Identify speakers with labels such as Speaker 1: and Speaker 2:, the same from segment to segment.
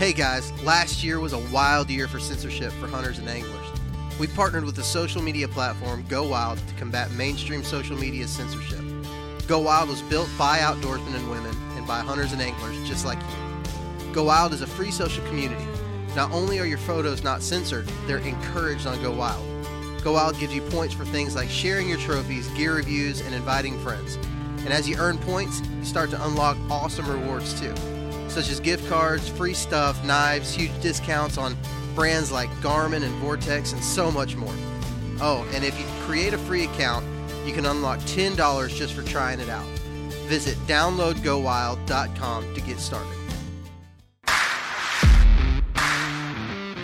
Speaker 1: Hey guys, last year was a wild year for censorship for hunters and anglers. We partnered with the social media platform Go Wild to combat mainstream social media censorship. Go Wild was built by outdoorsmen and women and by hunters and anglers just like you. Go Wild is a free social community. Not only are your photos not censored, they're encouraged on Go Wild. Go Wild gives you points for things like sharing your trophies, gear reviews, and inviting friends. And as you earn points, you start to unlock awesome rewards too such as gift cards, free stuff, knives, huge discounts on brands like Garmin and Vortex, and so much more. Oh, and if you create a free account, you can unlock $10 just for trying it out. Visit downloadgowild.com to get started.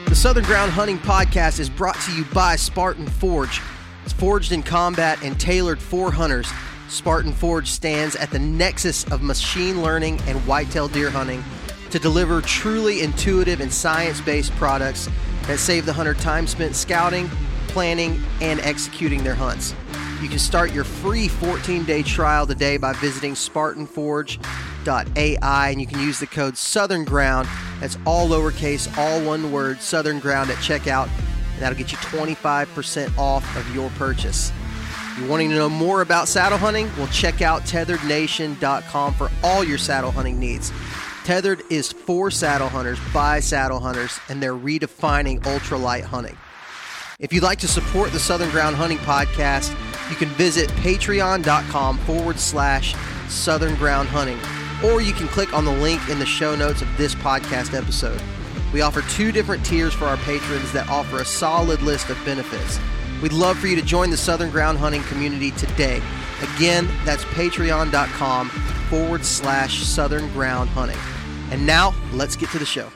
Speaker 1: The Southern Ground Hunting Podcast is brought to you by Spartan Forge. It's forged in combat and tailored for hunters. Spartan Forge stands at the nexus of machine learning and whitetail deer hunting to deliver truly intuitive and science based products that save the hunter time spent scouting, planning, and executing their hunts. You can start your free 14 day trial today by visiting SpartanForge.ai and you can use the code Southern Ground. That's all lowercase, all one word, Southern Ground at checkout, and that'll get you 25% off of your purchase. You wanting to know more about saddle hunting? Well, check out tetherednation.com for all your saddle hunting needs. Tethered is for saddle hunters by saddle hunters, and they're redefining ultralight hunting. If you'd like to support the Southern Ground Hunting Podcast, you can visit patreon.com forward slash Southern Ground Hunting, or you can click on the link in the show notes of this podcast episode. We offer two different tiers for our patrons that offer a solid list of benefits. We'd love for you to join the Southern Ground Hunting community today. Again, that's patreon.com forward slash Southern Ground Hunting. And now, let's get to the show.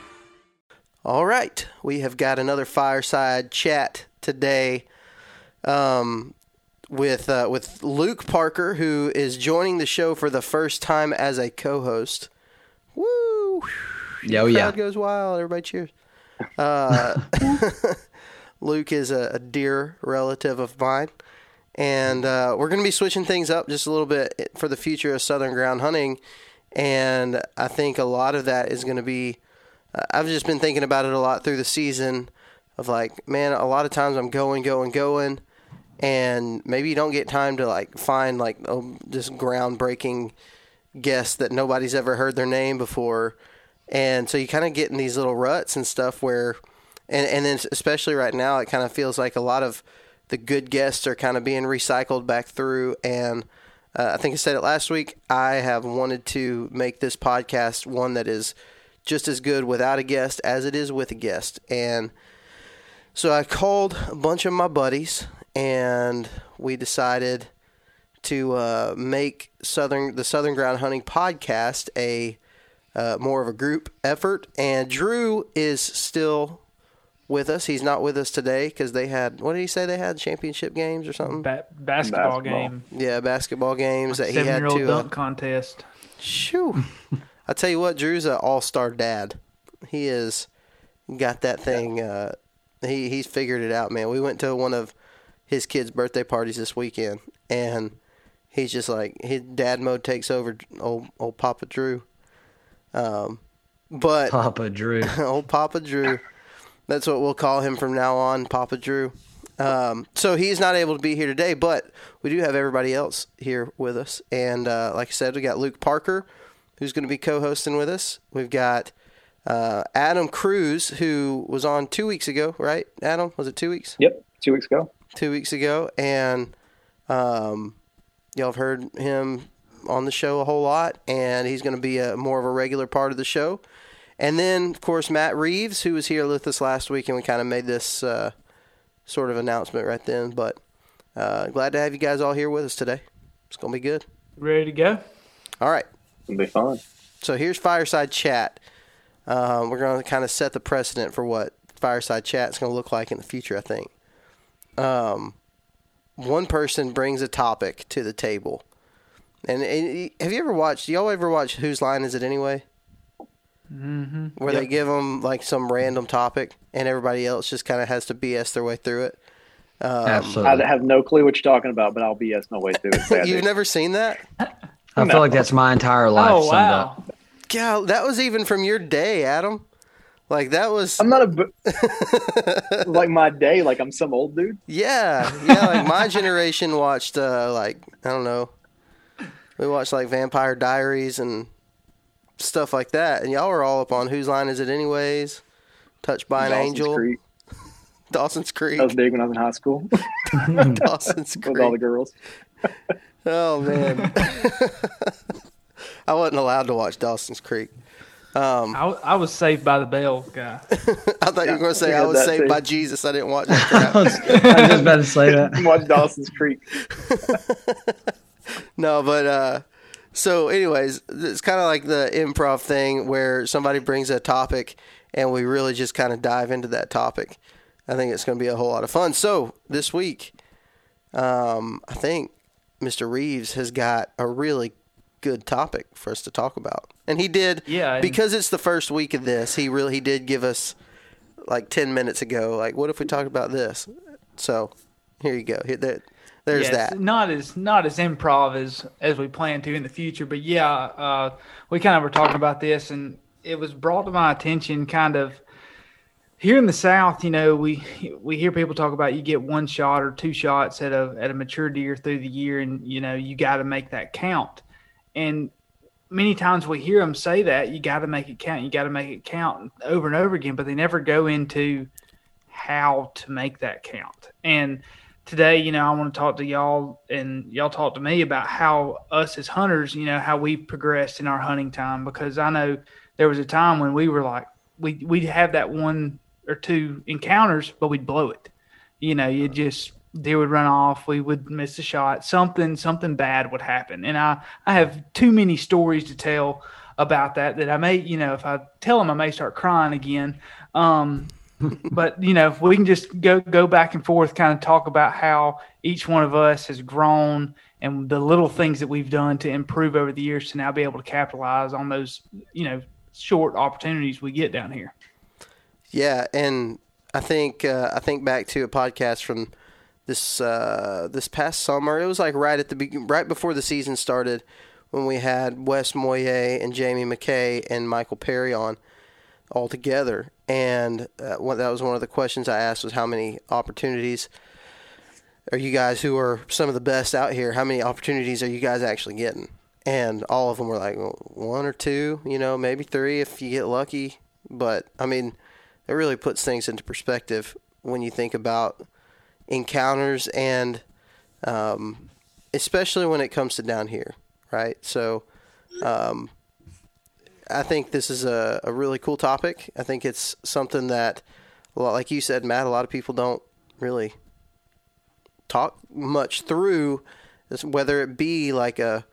Speaker 1: All right, we have got another fireside chat today um, with uh, with Luke Parker, who is joining the show for the first time as a co-host. Woo!
Speaker 2: Yeah, oh,
Speaker 1: Crowd
Speaker 2: yeah.
Speaker 1: goes wild. Everybody cheers. Uh, Luke is a, a dear relative of mine, and uh, we're going to be switching things up just a little bit for the future of Southern Ground Hunting. And I think a lot of that is going to be. uh, I've just been thinking about it a lot through the season, of like, man, a lot of times I'm going, going, going, and maybe you don't get time to like find like oh, this groundbreaking guest that nobody's ever heard their name before, and so you kind of get in these little ruts and stuff where and and then especially right now, it kind of feels like a lot of the good guests are kind of being recycled back through. And uh, I think I said it last week. I have wanted to make this podcast one that is just as good without a guest as it is with a guest. And so I called a bunch of my buddies, and we decided to uh, make Southern the Southern Ground Hunting podcast a uh, more of a group effort. And Drew is still with us. He's not with us today because they had what did he say they had championship games or something?
Speaker 3: Ba- basketball,
Speaker 4: Basketball.
Speaker 3: game.
Speaker 1: Yeah, basketball games that he had
Speaker 3: Seven-year-old
Speaker 1: to.
Speaker 3: dunk
Speaker 1: Uh,
Speaker 3: contest.
Speaker 1: shoo! I tell you what, Drew's an all-star dad. He is got that thing. Uh, he he's figured it out, man. We went to one of his kids' birthday parties this weekend, and he's just like his dad mode takes over. Old old Papa Drew. Um, but
Speaker 2: Papa Drew.
Speaker 1: old Papa Drew. That's what we'll call him from now on, Papa Drew. Um, so he's not able to be here today, but we do have everybody else here with us. And uh, like I said, we got Luke Parker, who's going to be co-hosting with us. We've got uh, Adam Cruz, who was on two weeks ago, right? Adam, was it two weeks?
Speaker 4: Yep, two weeks ago.
Speaker 1: Two weeks ago, and um, y'all have heard him on the show a whole lot, and he's going to be a more of a regular part of the show. And then, of course, Matt Reeves, who was here with us last week, and we kind of made this uh, sort of announcement right then. But uh, glad to have you guys all here with us today. It's going to be good.
Speaker 3: Ready to go?
Speaker 1: All right.
Speaker 4: It'll be fun.
Speaker 1: So here's Fireside Chat. Um, we're going to kind of set the precedent for what fireside chat is going to look like in the future. I think. Um, one person brings a topic to the table, and, and have you ever watched? Y'all ever watch Whose Line Is It Anyway?
Speaker 2: Mm-hmm.
Speaker 1: Where yep. they give them like some random topic, and everybody else just kind of has to BS their way through it.
Speaker 3: Um, Absolutely. I have no clue what you're talking about, but I'll BS my way through it.
Speaker 1: You've never seen that?
Speaker 4: I no. feel like that's my entire life. Oh wow!
Speaker 1: Yeah, that was even from your day, Adam. Like that was.
Speaker 3: I'm not a like my day. Like I'm some old dude.
Speaker 1: Yeah, yeah. Like my generation watched uh like I don't know. We watched like Vampire Diaries and stuff like that, and y'all were all up on whose line is it anyways? Touched by an
Speaker 3: Dawson's
Speaker 1: angel.
Speaker 3: Creek.
Speaker 1: Dawson's Creek.
Speaker 3: That was big when I was in high school.
Speaker 1: Dawson's Creek.
Speaker 3: With all the girls.
Speaker 1: oh man. I wasn't allowed to watch Dawson's Creek. Um,
Speaker 2: I, I, was saved by the bell guy.
Speaker 1: I thought you were going to say I was saved too. by Jesus. I didn't watch that crap.
Speaker 4: I, was, I was just about to say that.
Speaker 3: watch Dawson's Creek.
Speaker 1: no, but uh, so, anyways, it's kind of like the improv thing where somebody brings a topic and we really just kind of dive into that topic. I think it's going to be a whole lot of fun. So, this week, um, I think Mr. Reeves has got a really good topic for us to talk about. And he did
Speaker 2: yeah,
Speaker 1: because it's the first week of this, he really he did give us like 10 minutes ago like what if we talked about this? So, here you go. Here that there's
Speaker 2: yeah,
Speaker 1: that.
Speaker 2: Not as not as improv as as we plan to in the future, but yeah, uh, we kind of were talking about this, and it was brought to my attention kind of here in the South, you know, we we hear people talk about you get one shot or two shots at a at a mature deer through the year, and you know you got to make that count. And many times we hear them say that you got to make it count, you got to make it count over and over again, but they never go into how to make that count. And today, you know, I want to talk to y'all and y'all talk to me about how us as hunters, you know, how we progressed in our hunting time because I know there was a time when we were like we we'd have that one or two encounters, but we'd blow it. You know, you just deer would run off, we would miss a shot, something something bad would happen. And I I have too many stories to tell about that that I may, you know, if I tell them I may start crying again. Um but you know, if we can just go go back and forth, kind of talk about how each one of us has grown and the little things that we've done to improve over the years to now be able to capitalize on those, you know, short opportunities we get down here.
Speaker 1: Yeah, and I think uh, I think back to a podcast from this uh, this past summer. It was like right at the be- right before the season started when we had Wes Moyer and Jamie McKay and Michael Perry on all together. And uh, what, that was one of the questions I asked was how many opportunities are you guys who are some of the best out here? How many opportunities are you guys actually getting? And all of them were like one or two, you know, maybe three if you get lucky. But I mean, it really puts things into perspective when you think about encounters and um, especially when it comes to down here, right? So um, I think this is a, a really cool topic. I think it's something that, like you said, Matt, a lot of people don't really talk much through, whether it be like a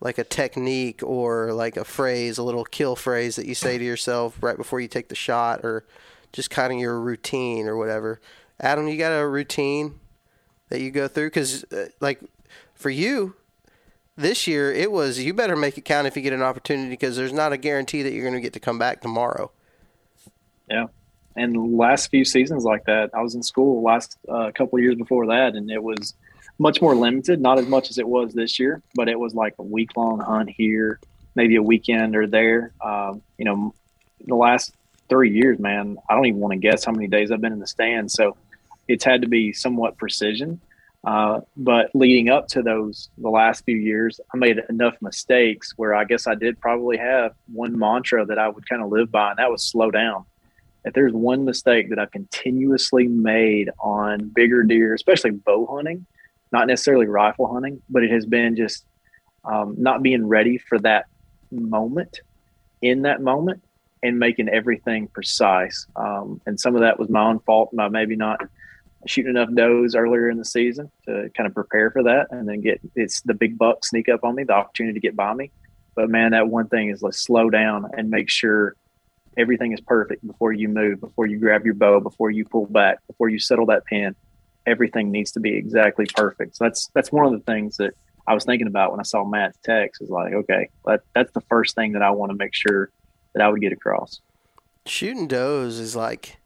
Speaker 1: like a technique or like a phrase, a little kill phrase that you say to yourself right before you take the shot, or just kind of your routine or whatever. Adam, you got a routine that you go through? Because, uh, like, for you, this year it was you better make it count if you get an opportunity because there's not a guarantee that you're going to get to come back tomorrow.
Speaker 3: Yeah, and last few seasons like that, I was in school last uh, couple years before that, and it was much more limited. Not as much as it was this year, but it was like a week long hunt here, maybe a weekend or there. Um, you know, the last three years, man, I don't even want to guess how many days I've been in the stand. So it's had to be somewhat precision. Uh, but leading up to those, the last few years, I made enough mistakes where I guess I did probably have one mantra that I would kind of live by, and that was slow down. If there's one mistake that I've continuously made on bigger deer, especially bow hunting, not necessarily rifle hunting, but it has been just um, not being ready for that moment in that moment and making everything precise. Um, and some of that was my own fault by maybe not shooting enough does earlier in the season to kind of prepare for that and then get it's the big buck sneak up on me, the opportunity to get by me. But man, that one thing is let's slow down and make sure everything is perfect before you move, before you grab your bow, before you pull back, before you settle that pin. Everything needs to be exactly perfect. So that's that's one of the things that I was thinking about when I saw Matt's text. Is like, okay, that, that's the first thing that I want to make sure that I would get across.
Speaker 1: Shooting does is like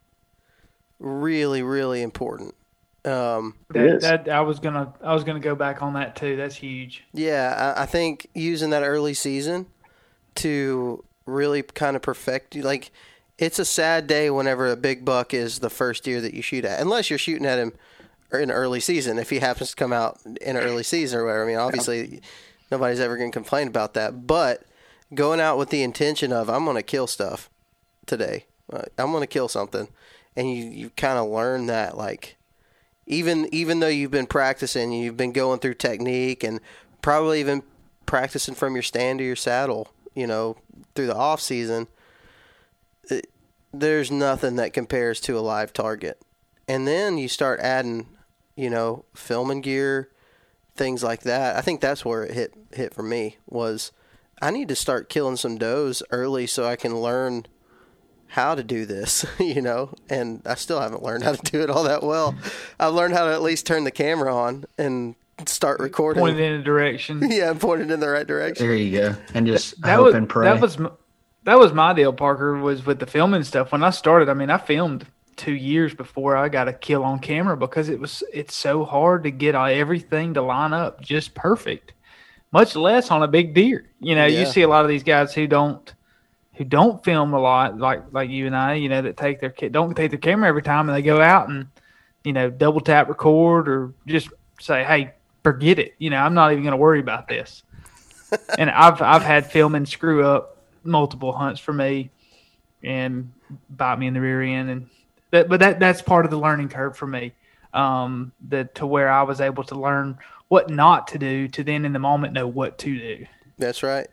Speaker 1: really, really important. Um,
Speaker 2: that, that, I was gonna I was gonna go back on that too. That's huge.
Speaker 1: Yeah, I, I think using that early season to really kind of perfect you like it's a sad day whenever a big buck is the first deer that you shoot at, unless you're shooting at him in early season. If he happens to come out in early season or whatever, I mean, obviously yeah. nobody's ever going to complain about that. But going out with the intention of I'm going to kill stuff today, uh, I'm going to kill something, and you you kind of learn that like even even though you've been practicing, you've been going through technique and probably even practicing from your stand to your saddle, you know, through the off season. It, there's nothing that compares to a live target. And then you start adding, you know, filming gear, things like that. I think that's where it hit hit for me was I need to start killing some does early so I can learn how to do this, you know, and I still haven't learned how to do it all that well. I've learned how to at least turn the camera on and start recording.
Speaker 2: Point it in a direction.
Speaker 1: yeah, point it in the right direction.
Speaker 4: There you go. And just
Speaker 2: that
Speaker 4: hope
Speaker 2: was,
Speaker 4: and pray.
Speaker 2: That was that was my deal, Parker, was with the filming stuff. When I started, I mean, I filmed two years before I got a kill on camera because it was it's so hard to get everything to line up just perfect. Much less on a big deer. You know, yeah. you see a lot of these guys who don't who don't film a lot, like like you and I, you know, that take their don't take their camera every time, and they go out and you know double tap record or just say, hey, forget it. You know, I'm not even going to worry about this. and I've I've had filming screw up multiple hunts for me and bite me in the rear end, and that, but that that's part of the learning curve for me. Um, that to where I was able to learn what not to do to then in the moment know what to do.
Speaker 1: That's right.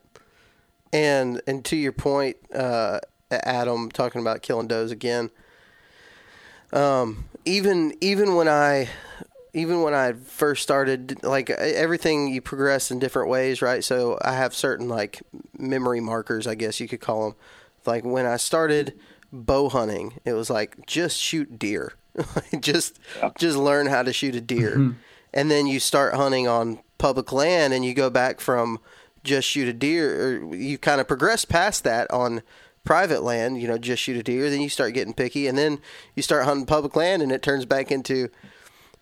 Speaker 1: And and to your point, uh, Adam, talking about killing does again. Um, even even when I even when I first started, like everything you progress in different ways, right? So I have certain like memory markers, I guess you could call them. Like when I started bow hunting, it was like just shoot deer, just yeah. just learn how to shoot a deer, mm-hmm. and then you start hunting on public land, and you go back from just shoot a deer, or you kind of progress past that on private land, you know, just shoot a deer. Then you start getting picky, and then you start hunting public land, and it turns back into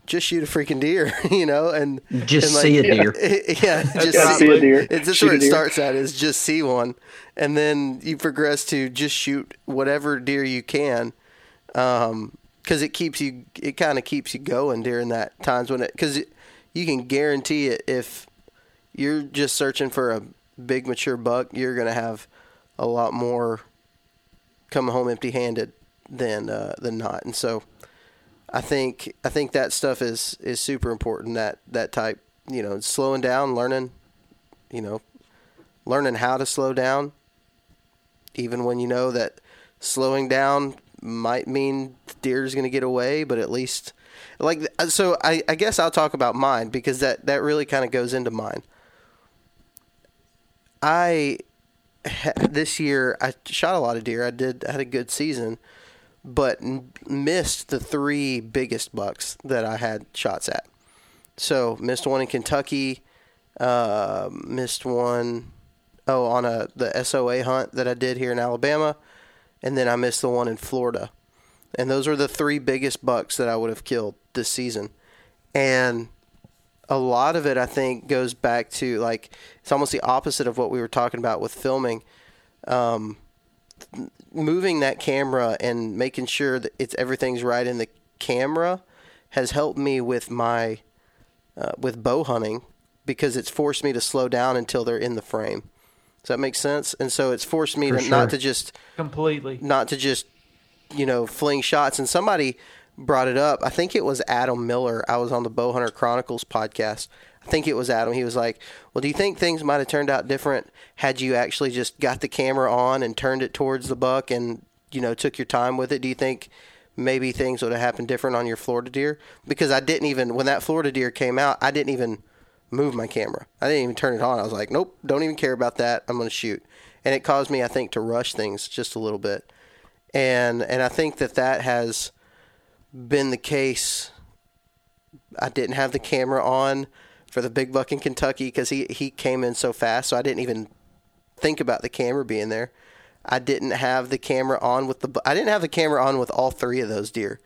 Speaker 1: just shoot a freaking deer, you know, and
Speaker 4: just
Speaker 1: and
Speaker 4: like, see a deer.
Speaker 1: Yeah, just
Speaker 3: see a deer.
Speaker 1: It's just where it starts at is just see one, and then you progress to just shoot whatever deer you can, because um, it keeps you. It kind of keeps you going during that times when it because you can guarantee it if you're just searching for a big mature buck, you're going to have a lot more come home empty-handed than uh, than not. And so, I think I think that stuff is is super important. That that type, you know, slowing down, learning, you know, learning how to slow down, even when you know that slowing down might mean deer is going to get away, but at least like so I, I guess I'll talk about mine because that that really kind of goes into mine. I this year I shot a lot of deer. I did I had a good season, but missed the three biggest bucks that I had shots at. So missed one in Kentucky, uh, missed one oh on a the SOA hunt that I did here in Alabama, and then I missed the one in Florida. And those were the three biggest bucks that I would have killed this season. And a lot of it I think goes back to like it's almost the opposite of what we were talking about with filming. Um, moving that camera and making sure that it's everything's right in the camera has helped me with my uh, with bow hunting because it's forced me to slow down until they're in the frame. Does that make sense? And so it's forced me to sure. not to just
Speaker 2: completely
Speaker 1: not to just you know fling shots. And somebody brought it up. I think it was Adam Miller. I was on the Bowhunter Chronicles podcast. I think it was Adam. He was like, "Well, do you think things might have turned out different had you actually just got the camera on and turned it towards the buck and you know took your time with it? Do you think maybe things would have happened different on your Florida deer? Because I didn't even when that Florida deer came out, I didn't even move my camera. I didn't even turn it on. I was like, "Nope, don't even care about that. I'm going to shoot." And it caused me, I think, to rush things just a little bit. and and I think that that has been the case. I didn't have the camera on for the big buck in Kentucky because he he came in so fast, so I didn't even think about the camera being there. I didn't have the camera on with the I didn't have the camera on with all three of those deer.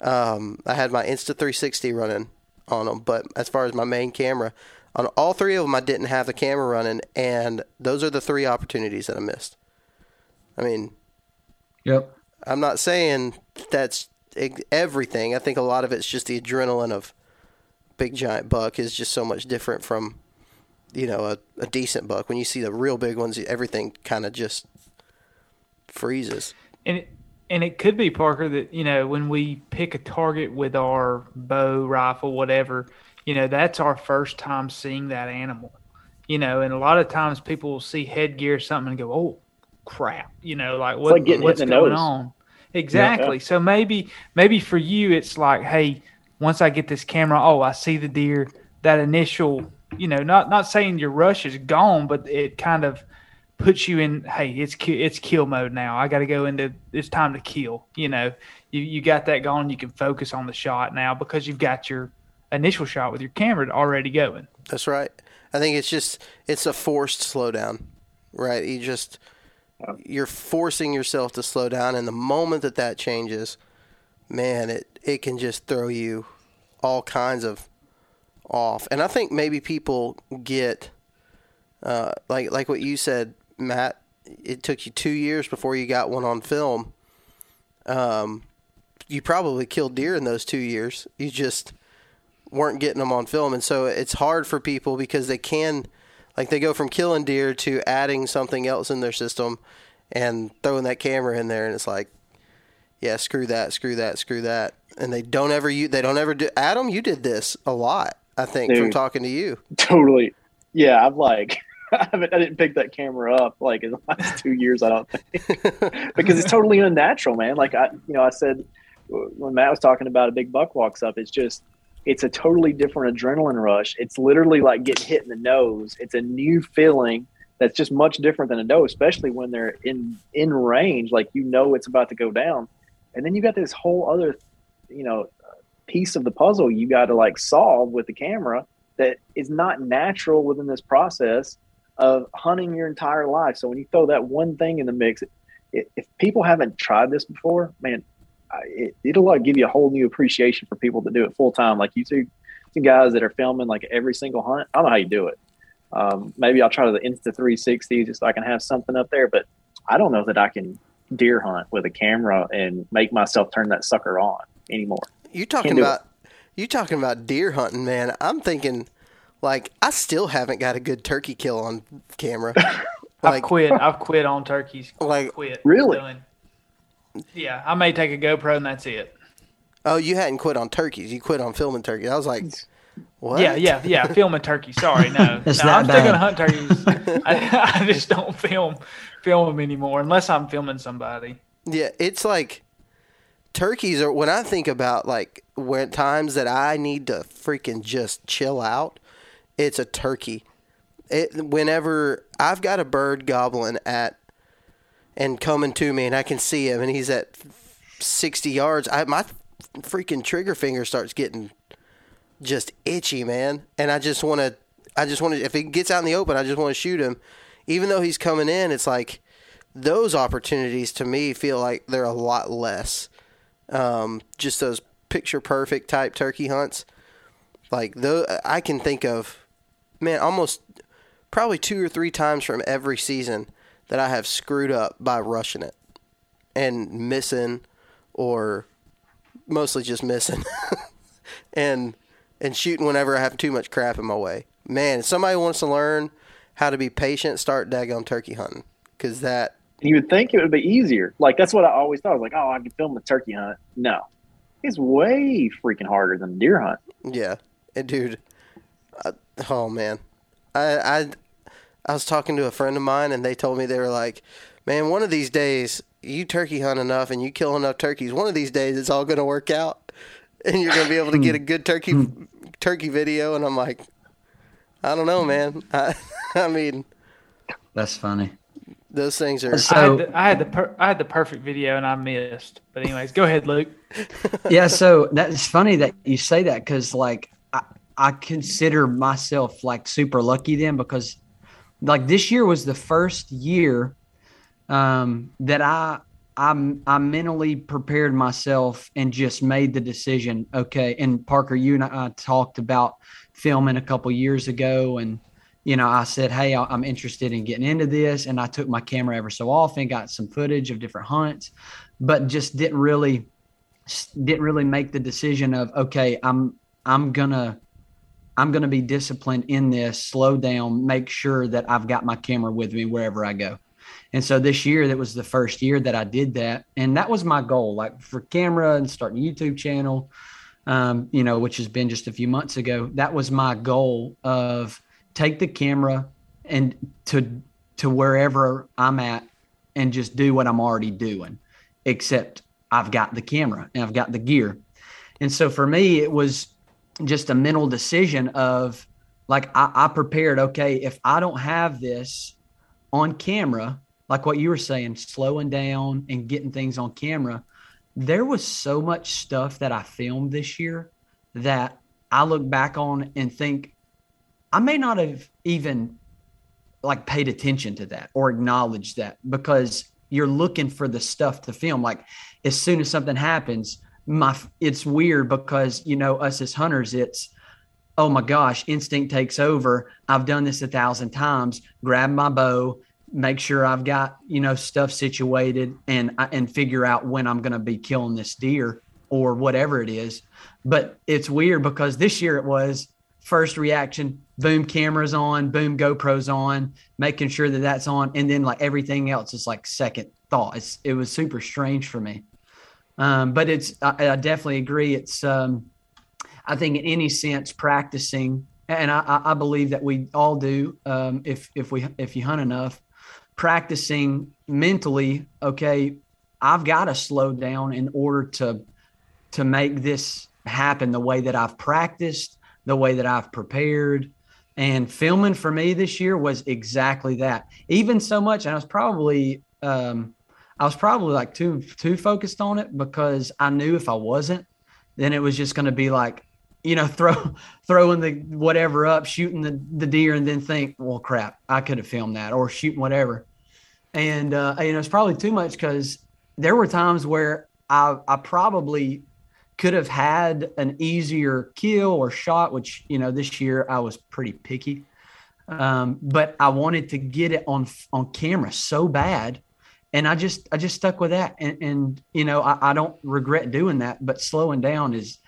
Speaker 1: Um, I had my Insta 360 running on them, but as far as my main camera, on all three of them, I didn't have the camera running, and those are the three opportunities that I missed. I mean,
Speaker 4: yep.
Speaker 1: I'm not saying that's everything. I think a lot of it's just the adrenaline of big giant buck is just so much different from, you know, a, a decent buck. When you see the real big ones, everything kind of just freezes.
Speaker 2: And it, and it could be Parker that you know when we pick a target with our bow, rifle, whatever, you know that's our first time seeing that animal. You know, and a lot of times people will see headgear something and go, "Oh, crap!" You know, like what,
Speaker 3: like
Speaker 2: what's going nose. on? Exactly. Yeah. So maybe maybe for you it's like, hey, once I get this camera, oh, I see the deer. That initial, you know, not not saying your rush is gone, but it kind of puts you in hey it's it's kill mode now i got to go into it's time to kill you know you, you got that going you can focus on the shot now because you've got your initial shot with your camera already going
Speaker 1: that's right i think it's just it's a forced slowdown right you just you're forcing yourself to slow down and the moment that that changes man it it can just throw you all kinds of off and i think maybe people get uh, like like what you said Matt, it took you two years before you got one on film. Um, you probably killed deer in those two years. You just weren't getting them on film, and so it's hard for people because they can, like, they go from killing deer to adding something else in their system, and throwing that camera in there, and it's like, yeah, screw that, screw that, screw that, and they don't ever you they don't ever do. Adam, you did this a lot, I think, Dude, from talking to you.
Speaker 3: Totally, yeah. I'm like. I, haven't, I didn't pick that camera up like in the last two years. I don't think because it's totally unnatural, man. Like I, you know, I said when Matt was talking about a big buck walks up, it's just it's a totally different adrenaline rush. It's literally like getting hit in the nose. It's a new feeling that's just much different than a doe, especially when they're in in range. Like you know it's about to go down, and then you got this whole other, you know, piece of the puzzle you got to like solve with the camera that is not natural within this process of hunting your entire life. So when you throw that one thing in the mix, it, if people haven't tried this before, man, it, it'll like give you a whole new appreciation for people that do it full time. Like you see, see guys that are filming like every single hunt. I don't know how you do it. Um, maybe I'll try the Insta 360 just so I can have something up there, but I don't know that I can deer hunt with a camera and make myself turn that sucker on anymore.
Speaker 1: You talking about it. you talking about deer hunting, man? I'm thinking like I still haven't got a good turkey kill on camera.
Speaker 2: Like, I've quit. I've quit on turkeys.
Speaker 1: Like
Speaker 2: quit.
Speaker 3: Really?
Speaker 2: Yeah, I may take a GoPro and that's it.
Speaker 1: Oh, you hadn't quit on turkeys. You quit on filming turkeys. I was like, what?
Speaker 2: Yeah, yeah, yeah. Filming turkey. Sorry, no. no I'm still gonna hunt turkeys. I, I just don't film film them anymore unless I'm filming somebody.
Speaker 1: Yeah, it's like turkeys are when I think about like when times that I need to freaking just chill out it's a turkey. It, whenever I've got a bird gobbling at and coming to me, and I can see him, and he's at sixty yards, I my freaking trigger finger starts getting just itchy, man, and I just want to. I just want to. If he gets out in the open, I just want to shoot him, even though he's coming in. It's like those opportunities to me feel like they're a lot less. Um, just those picture perfect type turkey hunts, like though I can think of man, almost probably two or three times from every season that I have screwed up by rushing it and missing or mostly just missing and and shooting whenever I have too much crap in my way. Man, if somebody wants to learn how to be patient, start daggone turkey hunting because that.
Speaker 3: You would think it would be easier. Like that's what I always thought. I was like, oh, I can film a turkey hunt. No, it's way freaking harder than a deer hunt.
Speaker 1: Yeah, and dude, oh man, I I I was talking to a friend of mine, and they told me they were like, man, one of these days you turkey hunt enough and you kill enough turkeys. One of these days it's all going to work out, and you're going to be able to get a good turkey turkey video. And I'm like, I don't know, man. I I mean,
Speaker 4: that's funny.
Speaker 1: Those things are.
Speaker 2: So, I had the I had the, per, I had the perfect video and I missed. But anyways, go ahead, Luke.
Speaker 4: yeah, so that's funny that you say that because like I, I consider myself like super lucky then because like this year was the first year um, that I I I mentally prepared myself and just made the decision. Okay, and Parker, you and I talked about filming a couple years ago and you know, I said, Hey, I'm interested in getting into this. And I took my camera ever so often, got some footage of different hunts, but just didn't really, didn't really make the decision of, okay, I'm, I'm gonna, I'm gonna be disciplined in this, slow down, make sure that I've got my camera with me wherever I go. And so this year, that was the first year that I did that. And that was my goal, like for camera and starting a YouTube channel, um, you know, which has been just a few months ago. That was my goal of, take the camera and to to wherever I'm at and just do what I'm already doing, except I've got the camera and I've got the gear. And so for me, it was just a mental decision of like I, I prepared, okay, if I don't have this on camera, like what you were saying, slowing down and getting things on camera, there was so much stuff that I filmed this year that I look back on and think I may not have even like paid attention to that or acknowledged that because you're looking for the stuff to film. Like as soon as something happens, my it's weird because you know us as hunters, it's oh my gosh, instinct takes over. I've done this a thousand times. Grab my bow, make sure I've got you know stuff situated, and and figure out when I'm going to be killing this deer or whatever it is. But it's weird because this year it was first reaction boom cameras on boom gopro's on making sure that that's on and then like everything else is like second thought it's, it was super strange for me um, but it's I, I, definitely agree it's um, i think in any sense practicing and i, I believe that we all do um, if if we if you hunt enough practicing mentally okay i've got to slow down in order to to make this happen the way that i've practiced the way that I've prepared. And filming for me this year was exactly that. Even so much, and I was probably um, I was probably like too too focused on it because I knew if I wasn't, then it was just going to be like, you know, throw throwing the whatever up, shooting the the deer, and then think, well, crap, I could have filmed that, or shooting whatever. And uh, you know, it's probably too much because there were times where I I probably could have had an easier kill or shot, which, you know, this year I was pretty picky. Um, but I wanted to get it on on camera so bad. And I just I just stuck with that. And, and you know, I, I don't regret doing that, but slowing down is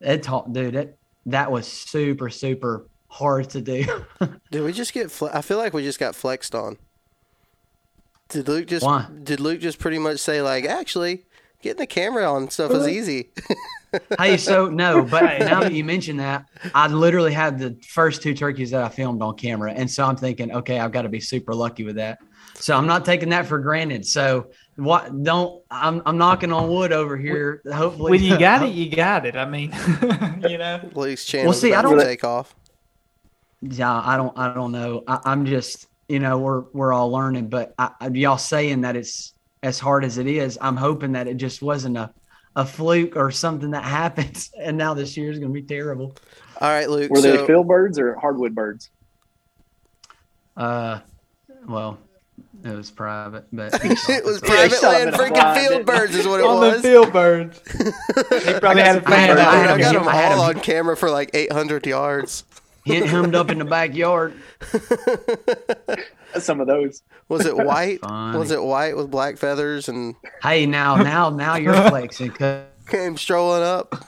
Speaker 4: it taught dude, that that was super, super hard to do.
Speaker 1: did we just get fle- I feel like we just got flexed on. Did Luke just
Speaker 4: Why?
Speaker 1: did Luke just pretty much say like actually getting the camera on stuff is easy?
Speaker 4: hey, so no, but now that you mention that, I literally had the first two turkeys that I filmed on camera, and so I'm thinking, okay, I've got to be super lucky with that. So I'm not taking that for granted. So what? Don't I'm I'm knocking on wood over here. Hopefully,
Speaker 2: when you got it, you got it. I mean, you know,
Speaker 1: Luke's channel. Well, see, I don't take off.
Speaker 4: Yeah, I don't. I don't know. I, am just, you know, we're we're all learning, but I, y'all saying that it's as hard as it is. I'm hoping that it just wasn't a a fluke or something that happens, and now this year is going to be terrible.
Speaker 1: All right, Luke.
Speaker 3: Were so, they field birds or hardwood birds?
Speaker 4: Uh, well, it was private, but
Speaker 1: it was private land. Freaking field birds is what it
Speaker 2: on
Speaker 1: was.
Speaker 2: the field birds. they probably had a fan.
Speaker 1: I, I got them all on camera for like 800 yards.
Speaker 4: Hit hemmed up in the backyard.
Speaker 3: Some of those.
Speaker 1: Was it white? was it white with black feathers and?
Speaker 4: Hey, now, now, now you're flexing.
Speaker 1: Came strolling up.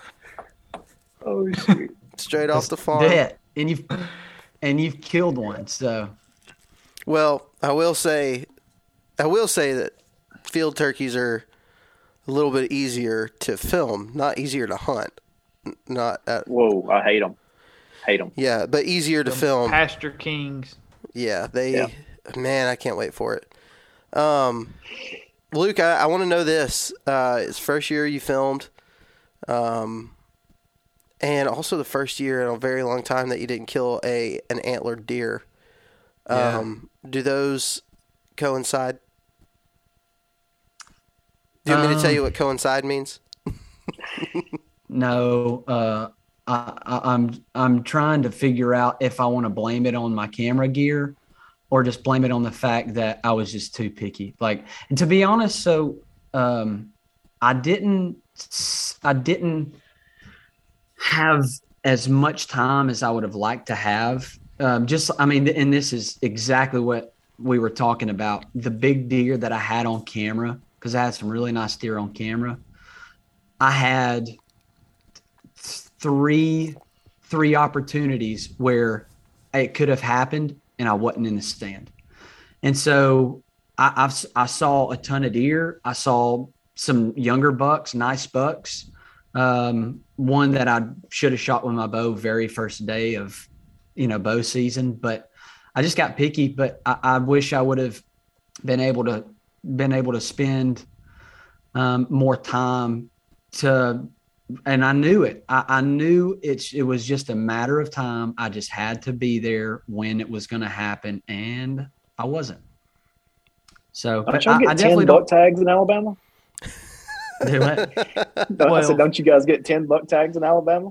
Speaker 3: Oh shoot!
Speaker 1: Straight off the farm.
Speaker 4: Dead, and you've and you've killed one. So,
Speaker 1: well, I will say, I will say that field turkeys are a little bit easier to film, not easier to hunt. Not at,
Speaker 3: whoa! I hate them. Hate them.
Speaker 1: Yeah, but easier to film.
Speaker 2: Pasture kings.
Speaker 1: Yeah, they yeah man, I can't wait for it. Um, Luke, I, I want to know this. Uh, it's first year you filmed, um, and also the first year in a very long time that you didn't kill a an antlered deer. Um, yeah. Do those coincide Do you want me to tell
Speaker 4: Um,
Speaker 1: you what coincide means?
Speaker 4: No, uh, I, I, I'm I'm trying to figure out if I want to blame it on my camera gear, or just blame it on the fact that I was just too picky. Like, and to be honest, so um, I didn't I didn't have as much time as I would have liked to have. Um, just, I mean, and this is exactly what we were talking about. The big deer that I had on camera, because I had some really nice deer on camera. I had three three opportunities where it could have happened and I wasn't in the stand. And so I, I've, I saw a ton of deer. I saw some younger bucks, nice bucks. Um, one that I should have shot with my bow very first day of, you know, bow season, but I just got picky. But I, I wish I would have been able to been able to spend um, more time to and I knew it. I, I knew it's it was just a matter of time. I just had to be there when it was going to happen, and I wasn't. So,
Speaker 3: Don't y'all
Speaker 4: I,
Speaker 3: get
Speaker 4: I
Speaker 3: ten
Speaker 4: definitely
Speaker 3: buck
Speaker 4: don't
Speaker 3: tags in Alabama? No, I said, don't you guys get ten buck tags in Alabama?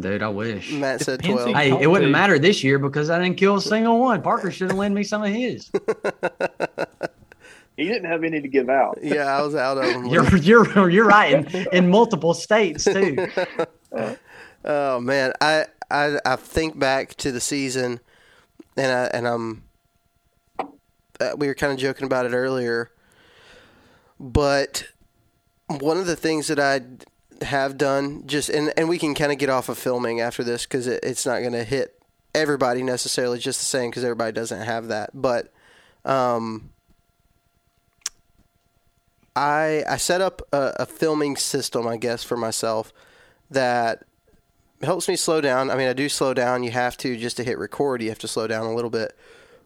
Speaker 4: Dude. I wish.
Speaker 1: Matt said
Speaker 2: Depends
Speaker 1: 12.
Speaker 4: Hey, it wouldn't
Speaker 2: Dude.
Speaker 4: matter this year because I didn't kill a single one. Parker should have lent me some of his.
Speaker 3: He didn't have any to give out.
Speaker 1: Yeah, I was out of them.
Speaker 4: You're you're you're right in, in multiple states too.
Speaker 1: Oh man, I, I I think back to the season, and I and I'm. Uh, we were kind of joking about it earlier, but one of the things that I have done just and and we can kind of get off of filming after this because it, it's not going to hit everybody necessarily just the same because everybody doesn't have that, but um. I I set up a, a filming system, I guess, for myself that helps me slow down. I mean, I do slow down. You have to just to hit record. You have to slow down a little bit,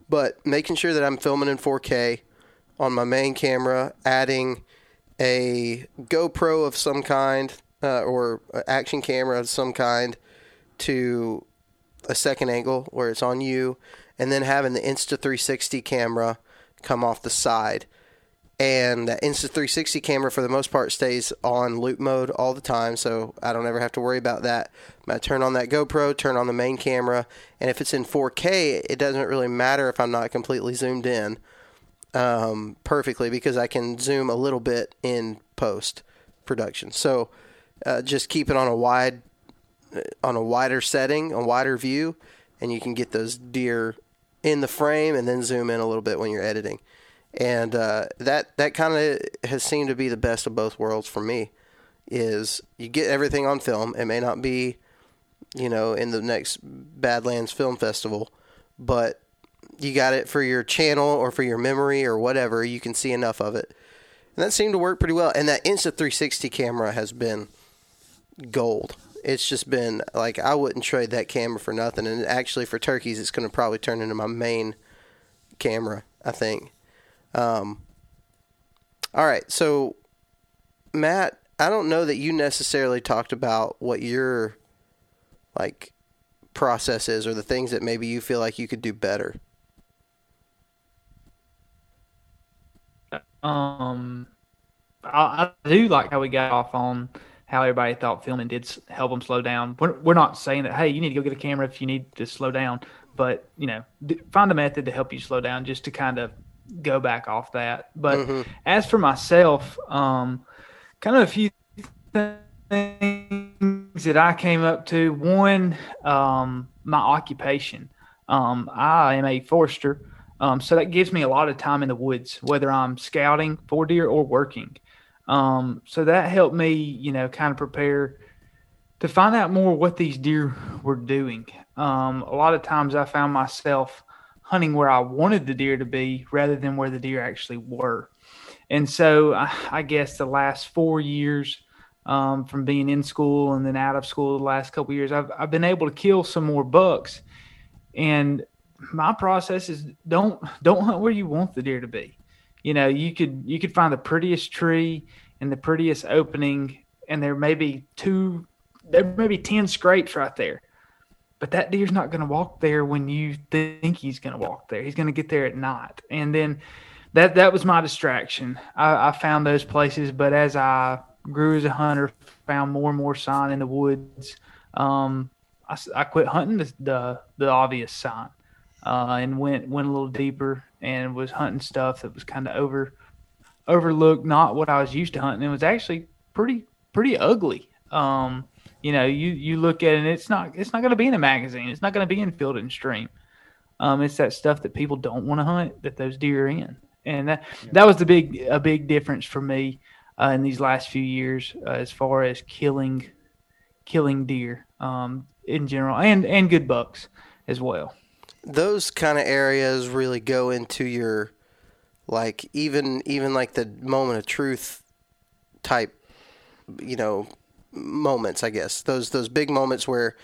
Speaker 1: but making sure that I'm filming in 4K on my main camera, adding a GoPro of some kind uh, or action camera of some kind to a second angle where it's on you, and then having the Insta360 camera come off the side. And that Insta360 camera, for the most part, stays on loop mode all the time, so I don't ever have to worry about that. I turn on that GoPro, turn on the main camera, and if it's in 4K, it doesn't really matter if I'm not completely zoomed in um, perfectly because I can zoom a little bit in post production. So uh, just keep it on a wide, uh, on a wider setting, a wider view, and you can get those deer in the frame and then zoom in a little bit when you're editing. And uh, that that kind of has seemed to be the best of both worlds for me. Is you get everything on film. It may not be, you know, in the next Badlands Film Festival, but you got it for your channel or for your memory or whatever. You can see enough of it, and that seemed to work pretty well. And that Insta 360 camera has been gold. It's just been like I wouldn't trade that camera for nothing. And actually, for turkeys, it's going to probably turn into my main camera. I think. Um, all right, so Matt, I don't know that you necessarily talked about what your like process is or the things that maybe you feel like you could do better.
Speaker 2: Um, I, I do like how we got off on how everybody thought filming did help them slow down. We're, we're not saying that hey, you need to go get a camera if you need to slow down, but you know, d- find a method to help you slow down, just to kind of go back off that. But
Speaker 1: Mhm.
Speaker 2: as for myself, um, kind of a few things that I came up to. One, um, my occupation. Um, I am a forester, um, so that gives me a lot of time in the woods, whether I'm scouting for deer or working. Um, so that helped me, you know, kind of prepare to find out more what these deer were doing. Um, a lot of times I found myself hunting where I wanted the deer to be rather than where the deer actually were. And so I, I guess the last four years um, from being in school and then out of school the last couple years, I've, I've been able to kill some more bucks. And my process is don't don't hunt where you want the deer to be. You know, you could you could find the prettiest tree and the prettiest opening, and there may be two, there may be ten scrapes right there, but that deer's not going to walk there when you think he's going to walk there. He's going to get there at night, and then that that was my distraction. I, I found those places, but as I grew as a hunter, found more and more sign in the woods. Um, I, I quit hunting the, the, the obvious sign, uh, and went went a little deeper and was hunting stuff that was kind of over overlooked, not what I was used to hunting. It was actually pretty pretty ugly. Um, you know, you you look at it, and it's not it's not going to be in a magazine. It's not going to be in Field and Stream. Um, it's that stuff that people don't want to hunt that those deer are in, and that yeah. that was the big a big difference for me uh, in these last few years uh, as far as killing killing deer um, in general, and and good bucks as well.
Speaker 1: Those kind of areas really go into your like even even like the moment of truth type, you know, moments. I guess those those big moments where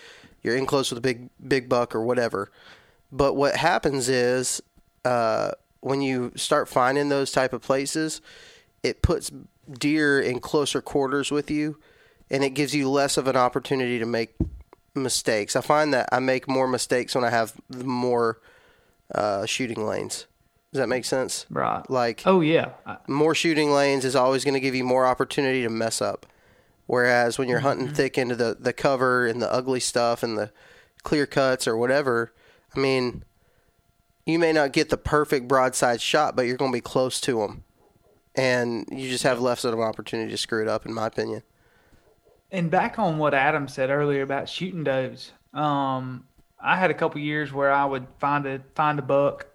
Speaker 1: you're in close with a big big buck or whatever. But what happens is uh, when you start finding those type of places, it puts deer in closer quarters with you, and it gives you less of an opportunity to make mistakes. I find that I make more mistakes when I have more uh, shooting lanes. Does that make sense?
Speaker 2: Right.
Speaker 1: Like,
Speaker 2: oh yeah,
Speaker 1: more shooting lanes is always going to give you more opportunity to mess up. Whereas when you're mm-hmm. hunting thick into the the cover and the ugly stuff and the clear cuts or whatever, I mean, you may not get the perfect broadside shot, but you're going to be close to them, and you just have less of an opportunity to screw it up, in my opinion.
Speaker 2: And back on what Adam said earlier about shooting does, um, I had a couple years where I would find a find a buck,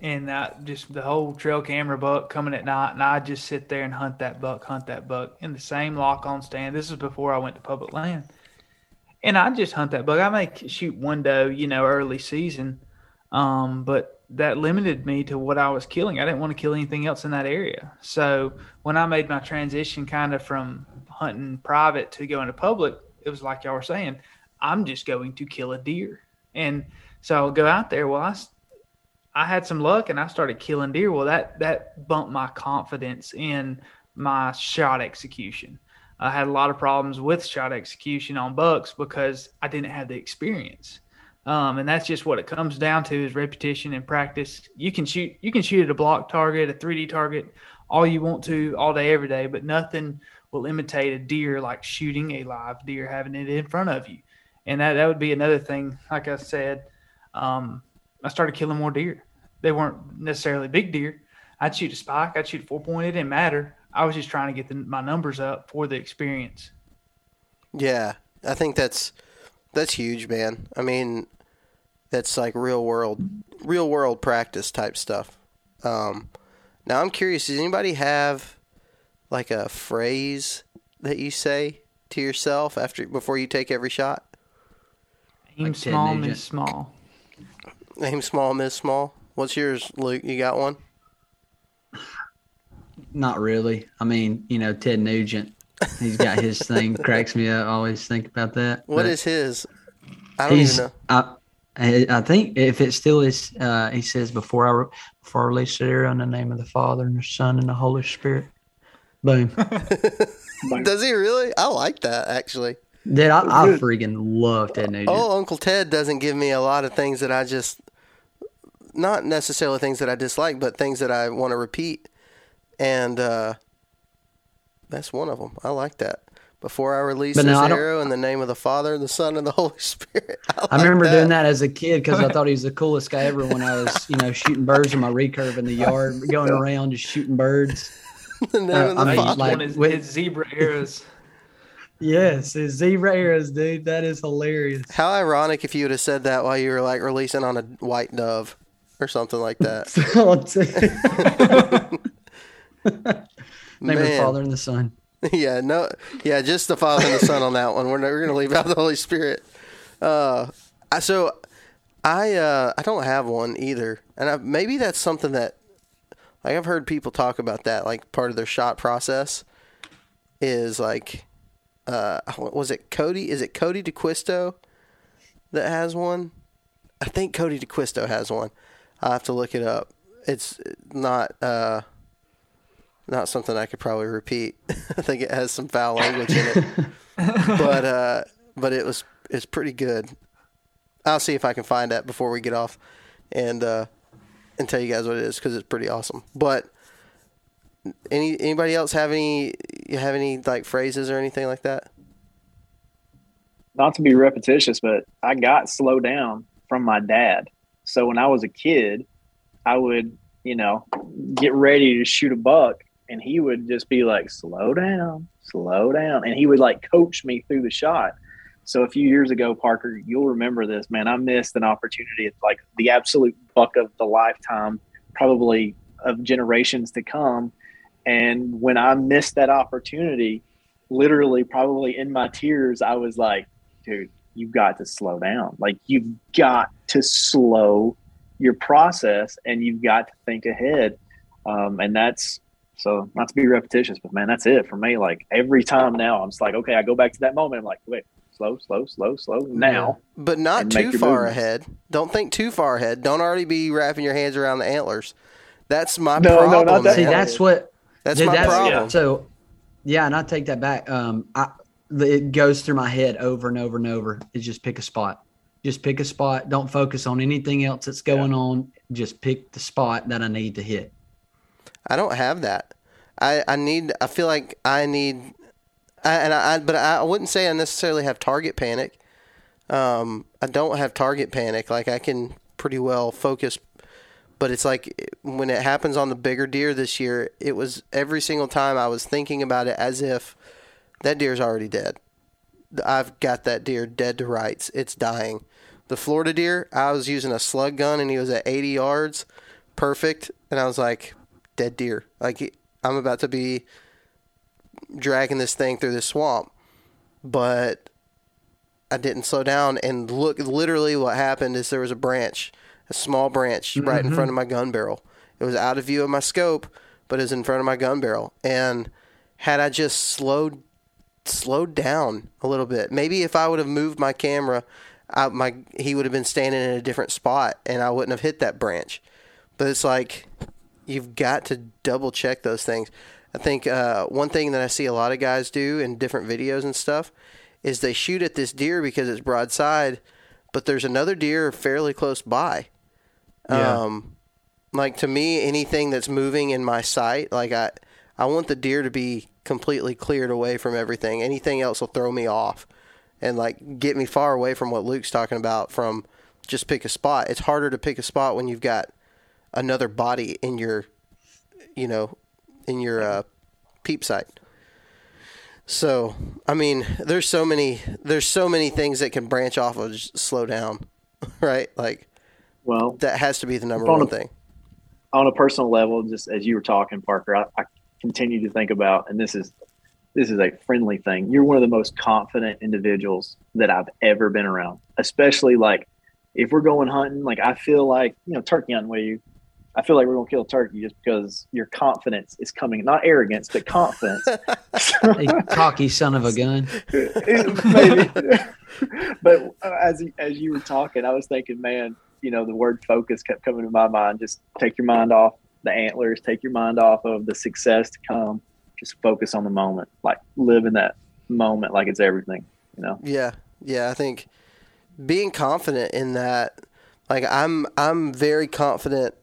Speaker 2: and just the whole trail camera buck coming at night, and I'd just sit there and hunt that buck, hunt that buck in the same lock on stand. This is before I went to public land, and I just hunt that buck. I may shoot one doe, you know, early season, um, but that limited me to what I was killing. I didn't want to kill anything else in that area. So when I made my transition, kind of from hunting private to going to public, it was like y'all were saying, I'm just going to kill a deer. And so I'll go out there. Well, I, I had some luck and I started killing deer. Well, that, that bumped my confidence in my shot execution. I had a lot of problems with shot execution on bucks because I didn't have the experience. Um, and that's just what it comes down to is repetition and practice. You can shoot, you can shoot at a block target, a 3D target, all you want to all day, every day, but nothing will imitate a deer like shooting a live deer, having it in front of you. And that, that would be another thing. Like I said, um, I started killing more deer. They weren't necessarily big deer. I'd shoot a spike, I'd shoot a four point. It didn't matter. I was just trying to get the, my numbers up for the experience.
Speaker 1: Yeah, I think that's that's huge, man. I mean, that's like real world, real world practice type stuff. Um, now I'm curious. Does anybody have like a phrase that you say to yourself after before you take every shot?
Speaker 2: Aim like small, miss small.
Speaker 1: Aim small, miss small. What's yours, Luke? You got one?
Speaker 4: Not really. I mean, you know, Ted Nugent. He's got his thing. Cracks me up. I always think about that.
Speaker 1: What but is his? I don't even know.
Speaker 4: I, I think if it still is, uh, he says, "Before I before I release it in the name of the Father and the Son and the Holy Spirit." Boom.
Speaker 1: Does he really? I like that actually.
Speaker 4: Dude, I, I freaking love Ted Nugent.
Speaker 1: Oh, Uncle Ted doesn't give me a lot of things that I just, not necessarily things that I dislike, but things that I want to repeat, and uh, that's one of them. I like that. Before I release but this no, arrow in the name of the Father, and the Son, and the Holy Spirit.
Speaker 4: I, like I remember that. doing that as a kid because I thought he was the coolest guy ever when I was, you know, shooting birds in my recurve in the yard, going around just shooting birds.
Speaker 2: the name uh, of the I mean, like, his, with, his zebra arrows.
Speaker 4: Yes, his zebra arrows, dude. That is hilarious.
Speaker 1: How ironic if you would have said that while you were like releasing on a white dove or something like that.
Speaker 4: Name of the Father and the Son.
Speaker 1: Yeah, no, yeah, just the Father and the Son on that one. We're, we're going to leave out the Holy Spirit. Uh, so I uh, I don't have one either, and I, maybe that's something that like I've heard people talk about that like part of their shot process is like uh was it Cody is it Cody DeQuisto that has one? I think Cody DeQuisto has one. i have to look it up. It's not uh not something I could probably repeat. I think it has some foul language in it, but uh, but it was it's pretty good. I'll see if I can find that before we get off, and uh, and tell you guys what it is because it's pretty awesome. But any anybody else have any you have any like phrases or anything like that?
Speaker 3: Not to be repetitious, but I got slow down from my dad. So when I was a kid, I would, you know, get ready to shoot a buck and he would just be like, slow down, slow down. And he would like coach me through the shot. So a few years ago, Parker, you'll remember this, man. I missed an opportunity, like the absolute buck of the lifetime, probably of generations to come. And when I missed that opportunity, literally, probably in my tears, I was like, dude, you've got to slow down. Like, you've got to slow your process and you've got to think ahead. Um, and that's so, not to be repetitious, but man, that's it for me. Like, every time now, I'm just like, okay, I go back to that moment. I'm like, wait, slow, slow, slow, slow now.
Speaker 1: But not too far
Speaker 3: movements.
Speaker 1: ahead. Don't think too far ahead. Don't already be wrapping your hands around the antlers. That's my
Speaker 3: No, no,
Speaker 1: problem.
Speaker 3: not that.
Speaker 4: See, that's what
Speaker 1: That's
Speaker 4: Dude,
Speaker 1: my
Speaker 4: that's-
Speaker 1: problem.
Speaker 4: So, yeah, and I take that back. Um, I it goes through my head over and over and over. Is just pick a spot. Just pick a spot. Don't focus on anything else that's going on. Just pick the spot that I need to hit.
Speaker 1: I don't have that. I, I need. I feel like I need. I, and I, but I wouldn't say I necessarily have target panic. Um, I don't have target panic. Like I can pretty well focus, but it's like when it happens on the bigger deer this year, it was every single time I was thinking about it as if that deer's already dead. I've got that deer dead to rights. It's dying. The Florida deer, I was using a slug gun and he was at 80 yards, perfect, and I was like, dead deer. Like I'm about to be dragging this thing through the swamp, but I didn't slow down and look. Literally, what happened is there was a branch, a small branch, right in mm-hmm. front of my gun barrel. It was out of view of my scope, but it was in front of my gun barrel. And had I just slowed slowed down a little bit, maybe if I would have moved my camera, I, my he would have been standing in a different spot, and I wouldn't have hit that branch. But it's like you've got to double check those things. I think uh, one thing that I see a lot of guys do in different videos and stuff is they shoot at this deer because it's broadside, but there's another deer fairly close by.
Speaker 4: Yeah.
Speaker 1: Um, like to me, anything that's moving in my sight, like I, I want the deer to be completely cleared away from everything. Anything else will throw me off, and like get me far away from what Luke's talking about. From just pick a spot. It's harder to pick a spot when you've got another body in your, you know, in your uh, peep sight. So, I mean, there's so many there's so many things that can branch off of slow down, right? Like
Speaker 3: Well,
Speaker 1: that has to be the number
Speaker 3: On
Speaker 1: one
Speaker 3: a-
Speaker 1: thing.
Speaker 3: on a personal level, just as you were talking, Parker, I, I continue to think about, and this is this is a friendly thing. You're one of the most confident individuals that I've ever been around. Especially like if we're going hunting, like I feel like you know turkey hunting with you. I feel like we're gonna kill a turkey just because your confidence is coming, not arrogance, but confidence.
Speaker 4: Hey, cocky son of a gun.
Speaker 3: Maybe. but uh, as as you were talking, I was thinking, man, you know, the word focus kept coming to my mind. Just take your mind off the antlers, take your mind off of the success to come. Just focus on the moment, like live in that moment, like it's everything. You know,
Speaker 1: Yeah, yeah. I think being confident in that, like I'm, I'm very confident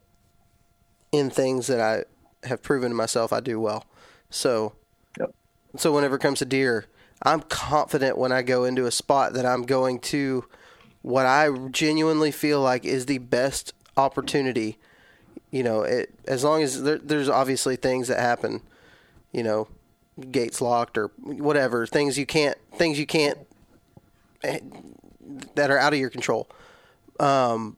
Speaker 1: in things that I have proven to myself I do well. So,
Speaker 3: Yep.
Speaker 1: so whenever it comes to deer, I'm confident when I go into a spot that I'm going to what I genuinely feel like is the best opportunity. You know, it as long as there, there's obviously things that happen, you know, gates locked or whatever things you can't things you can't eh, that are out of your control. Um,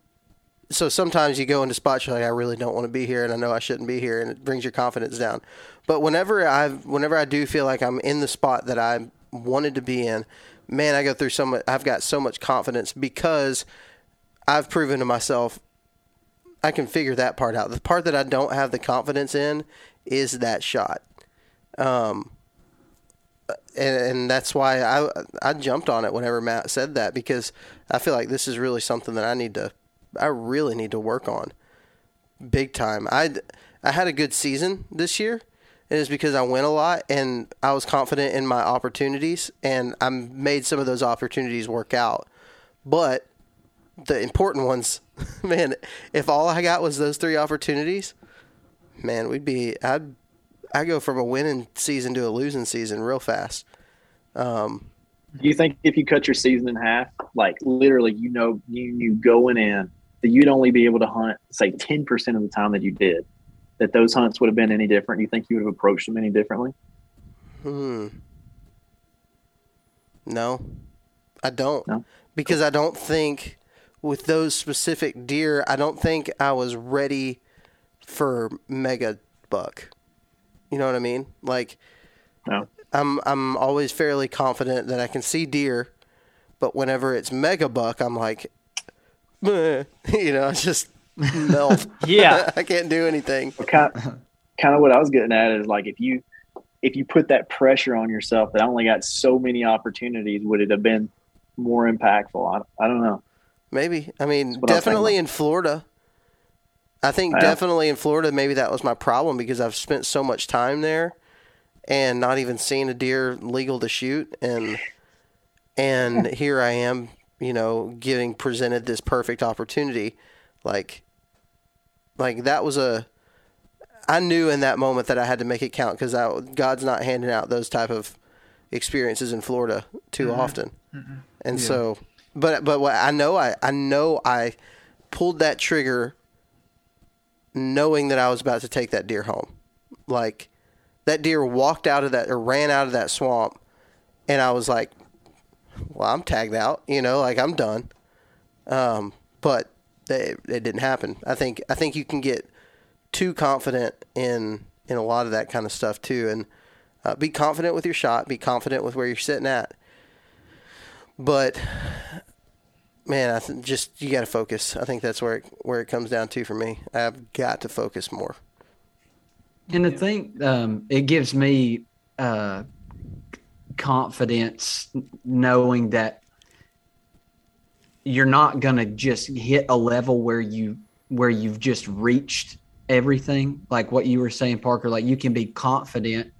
Speaker 1: so sometimes you go into spots you're like, I really don't want to be here, and I know I shouldn't be here, and it brings your confidence down. But whenever I, whenever I do feel like I'm in the spot that I wanted to be in, man, I go through so much. I've got so much confidence because I've proven to myself I can figure that part out. The part that I don't have the confidence in is that shot. Um, and, and that's why I I jumped on it whenever Matt said that because I feel like this is really something that I need to I really need to work on big time. I I had a good season this year. It is because I went a lot and I was confident in my opportunities and I made some of those opportunities work out. But the important ones, man. If all I got was those three opportunities, man, we'd be. I'd I go from a winning season to a losing season real fast. Um,
Speaker 3: Do you think if you cut your season in half, like literally, you know, you knew going in that you'd only be able to hunt, say, ten percent of the time that you did, that those hunts would have been any different? You think you would have approached them any differently?
Speaker 1: hmm. No, I don't.
Speaker 3: No?
Speaker 1: Because I don't think with those specific deer, I don't think I was ready for mega buck. You know what I mean? Like
Speaker 3: No.
Speaker 1: I'm I'm always fairly confident that I can see deer, but whenever it's mega buck, I'm like. you know, I just melt.
Speaker 2: Yeah.
Speaker 1: I can't do anything.
Speaker 3: Well, kind kind of what I was getting at is like if you if you put that pressure on yourself that I only got so many opportunities, would it have been more impactful? I, I don't know.
Speaker 1: Maybe. I mean,
Speaker 3: what I
Speaker 1: definitely in Florida. I think
Speaker 3: Yeah.
Speaker 1: definitely in Florida, maybe that was my problem because I've spent so much time there and not even seen a deer legal to shoot and and here I am, you know, getting presented this perfect opportunity. Like like that was a I knew in that moment that I had to make it count because God's not handing out those type of experiences in Florida too mm-hmm. often, mm-hmm. and so, but but what I know I I know I pulled that trigger, knowing that I was about to take that deer home, like that deer walked out of that or ran out of that swamp, and I was like, well I'm tagged out, you know, like I'm done, um, but it, it didn't happen. I think I think you can get too confident in in a lot of that kind of stuff too, and uh, be confident with your shot, be confident with where you're sitting at. But man, I th- just you got to focus. I think that's where it, where it comes down to for me. I've got to focus more.
Speaker 4: And the thing, um, it gives me uh, confidence knowing that you're not going to just hit a level where you where you've just reached everything. Like what you were saying, Parker. Like you can be confident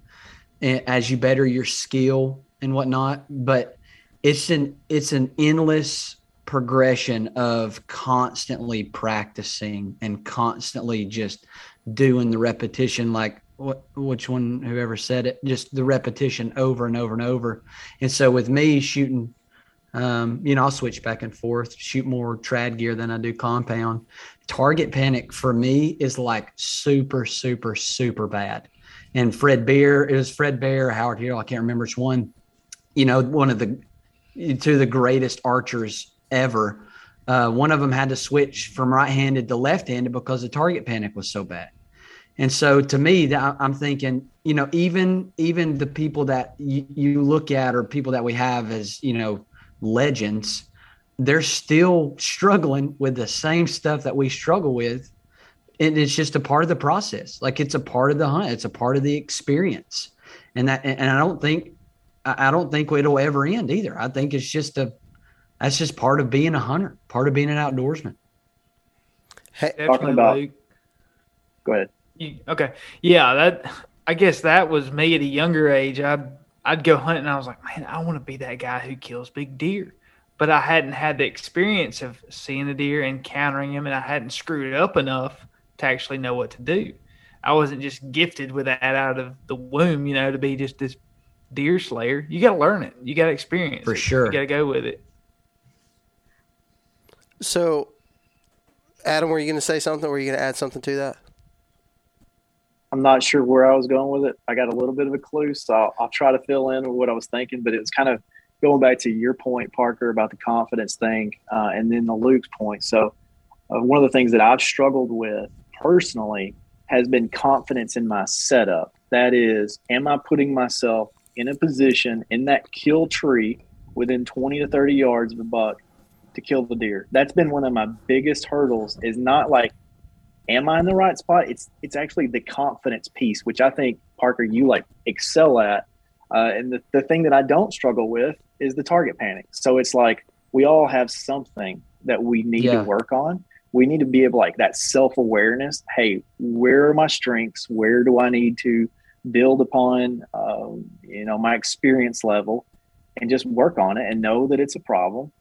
Speaker 4: as you better your skill and whatnot, but it's an it's an endless progression of constantly practicing and constantly just doing the repetition like what which one whoever said it? Just the repetition over and over and over. And so with me shooting um, you know i'll switch back and forth shoot more trad gear than i do compound. Target panic for me is like super super super bad. And fred bear it was fred bear howard hill i can't remember which one you know one of the two of the greatest archers ever. Uh, one of them had to switch from right-handed to left-handed because the target panic was so bad and so to me that i'm thinking you know even even the people that you, you look at or people that we have as you know legends they're still struggling with the same stuff that we struggle with. And it's just a part of the process. Like it's a part of the hunt. It's a part of the experience. And that and i don't think i I don't think it'll ever end either. I think it's just a that's just part of being a hunter part of being an outdoorsman.
Speaker 1: Hey,
Speaker 2: Definitely,
Speaker 3: about-
Speaker 2: Luke.
Speaker 3: Go ahead.
Speaker 2: You, okay, yeah, that I guess that was me at a younger age. I'd I'd go hunting. and I was like, man, I want to be that guy who kills big deer. But I hadn't had the experience of seeing a deer, encountering him, and I hadn't screwed it up enough to actually know what to do. I wasn't just gifted with that out of the womb, you know, to be just this deer slayer. You got to learn it. You got to experience
Speaker 4: For
Speaker 2: it.
Speaker 4: sure.
Speaker 2: You got to go with it.
Speaker 1: so Adam, were you going to say something? Were you going to add something to that?
Speaker 3: I'm not sure where I was going with it. I got a little bit of a clue, so I'll, I'll try to fill in what I was thinking. But it was kind of going back to your point, Parker, about the confidence thing, uh, and then the Luke's point. So, uh, one of the things that I've struggled with personally has been confidence in my setup. That is, am I putting myself in a position in that kill tree within 20 to 30 yards of the buck to kill the deer? That's been one of my biggest hurdles. Is not like am I in the right spot? It's it's actually the confidence piece, which I think Parker you like excel at. Uh, and the, the thing that I don't struggle with is the target panic. So it's like we all have something that we need
Speaker 4: Yeah.
Speaker 3: to work on. We need to be able like that self awareness. Hey, where are my strengths? Where do I need to build upon? Um, you know, my experience level, and just work on it and know that it's a problem.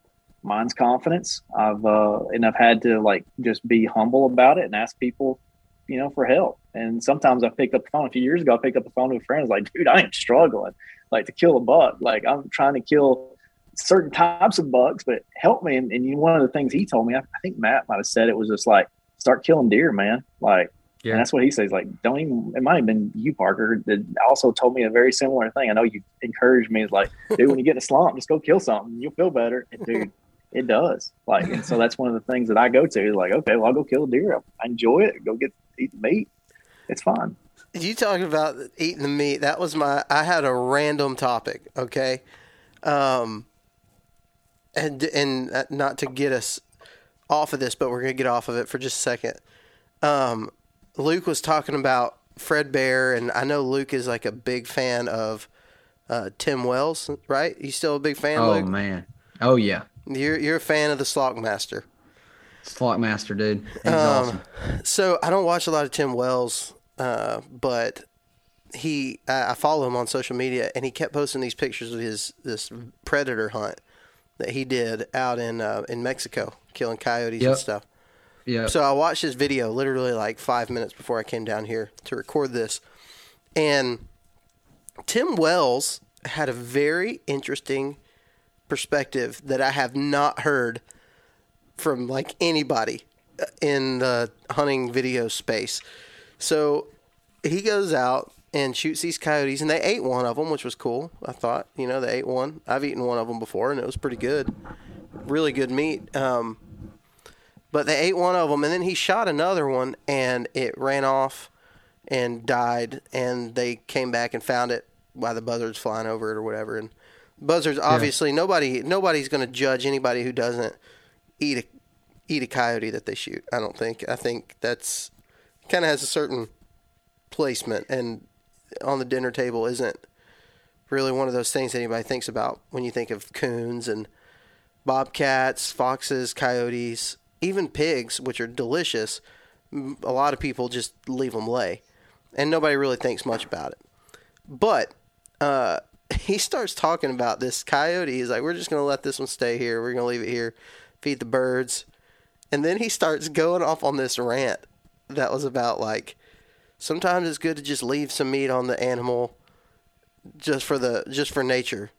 Speaker 3: Mine's confidence. I've uh, and I've had to like just be humble about it and ask people, you know, for help. And sometimes I picked up the phone. A few years ago, I picked up the phone to a friend. I was like, dude, I am struggling, like to kill a buck. Like I'm trying to kill certain types of bucks, but help me. And, and you one of the things he told me, I, I think Matt might have said it was just like start killing deer, man. Like yeah. And that's what he says. Like, don't even. It might have been you, Parker, that also told me a very similar thing. I know you encouraged me. Is like, dude, when you get in a slump, just go kill something. You'll feel better. And dude, it does. Like, and so that's one of the things that I go to. Like, okay, well, I'll go kill a deer. I enjoy it. Go get eat the meat. It's fun.
Speaker 1: You talking about eating the meat? That was my. I had a random topic. Okay, um, and and uh, not to get us off of this, but we're gonna get off of it for just a second. Um, Luke was talking about Fred Bear, and I know Luke is like a big fan of uh, Tim Wells, right? You still a big fan?
Speaker 4: Of Oh
Speaker 1: Luke?
Speaker 4: man, oh yeah.
Speaker 1: You're you're a fan of the Slockmaster.
Speaker 4: Slockmaster, dude. He's um, awesome.
Speaker 1: So I don't watch a lot of Tim Wells, uh, but he I, I follow him on social media, and he kept posting these pictures of his this predator hunt that he did out in uh, in Mexico, killing coyotes yep. and stuff. Yeah. So I watched his video literally like five minutes before I came down here to record this, and Tim Wells had a very interesting perspective that I have not heard from like anybody uh, in the hunting video space. So he goes out and shoots these coyotes, and they ate one of them, which was cool. I thought, you know, they ate one. I've eaten one of them before, and it was pretty good, really good meat. Um, but they ate one of them, and then he shot another one, and it ran off and died. And they came back and found it while the buzzards flying over it or whatever. And buzzards, obviously, yeah. nobody nobody's going to judge anybody who doesn't eat a eat a coyote that they shoot. I don't think. I think that's kind of has a certain placement, and on the dinner table isn't really one of those things anybody thinks about when you think of coons and bobcats, foxes, coyotes even pigs, which are delicious, a lot of people just leave them lay, and nobody really thinks much about it. But uh, he starts talking about this coyote. He's like, "We're just gonna let this one stay here. We're gonna leave it here, feed the birds," and then he starts going off on this rant that was about like sometimes it's good to just leave some meat on the animal just for the just for nature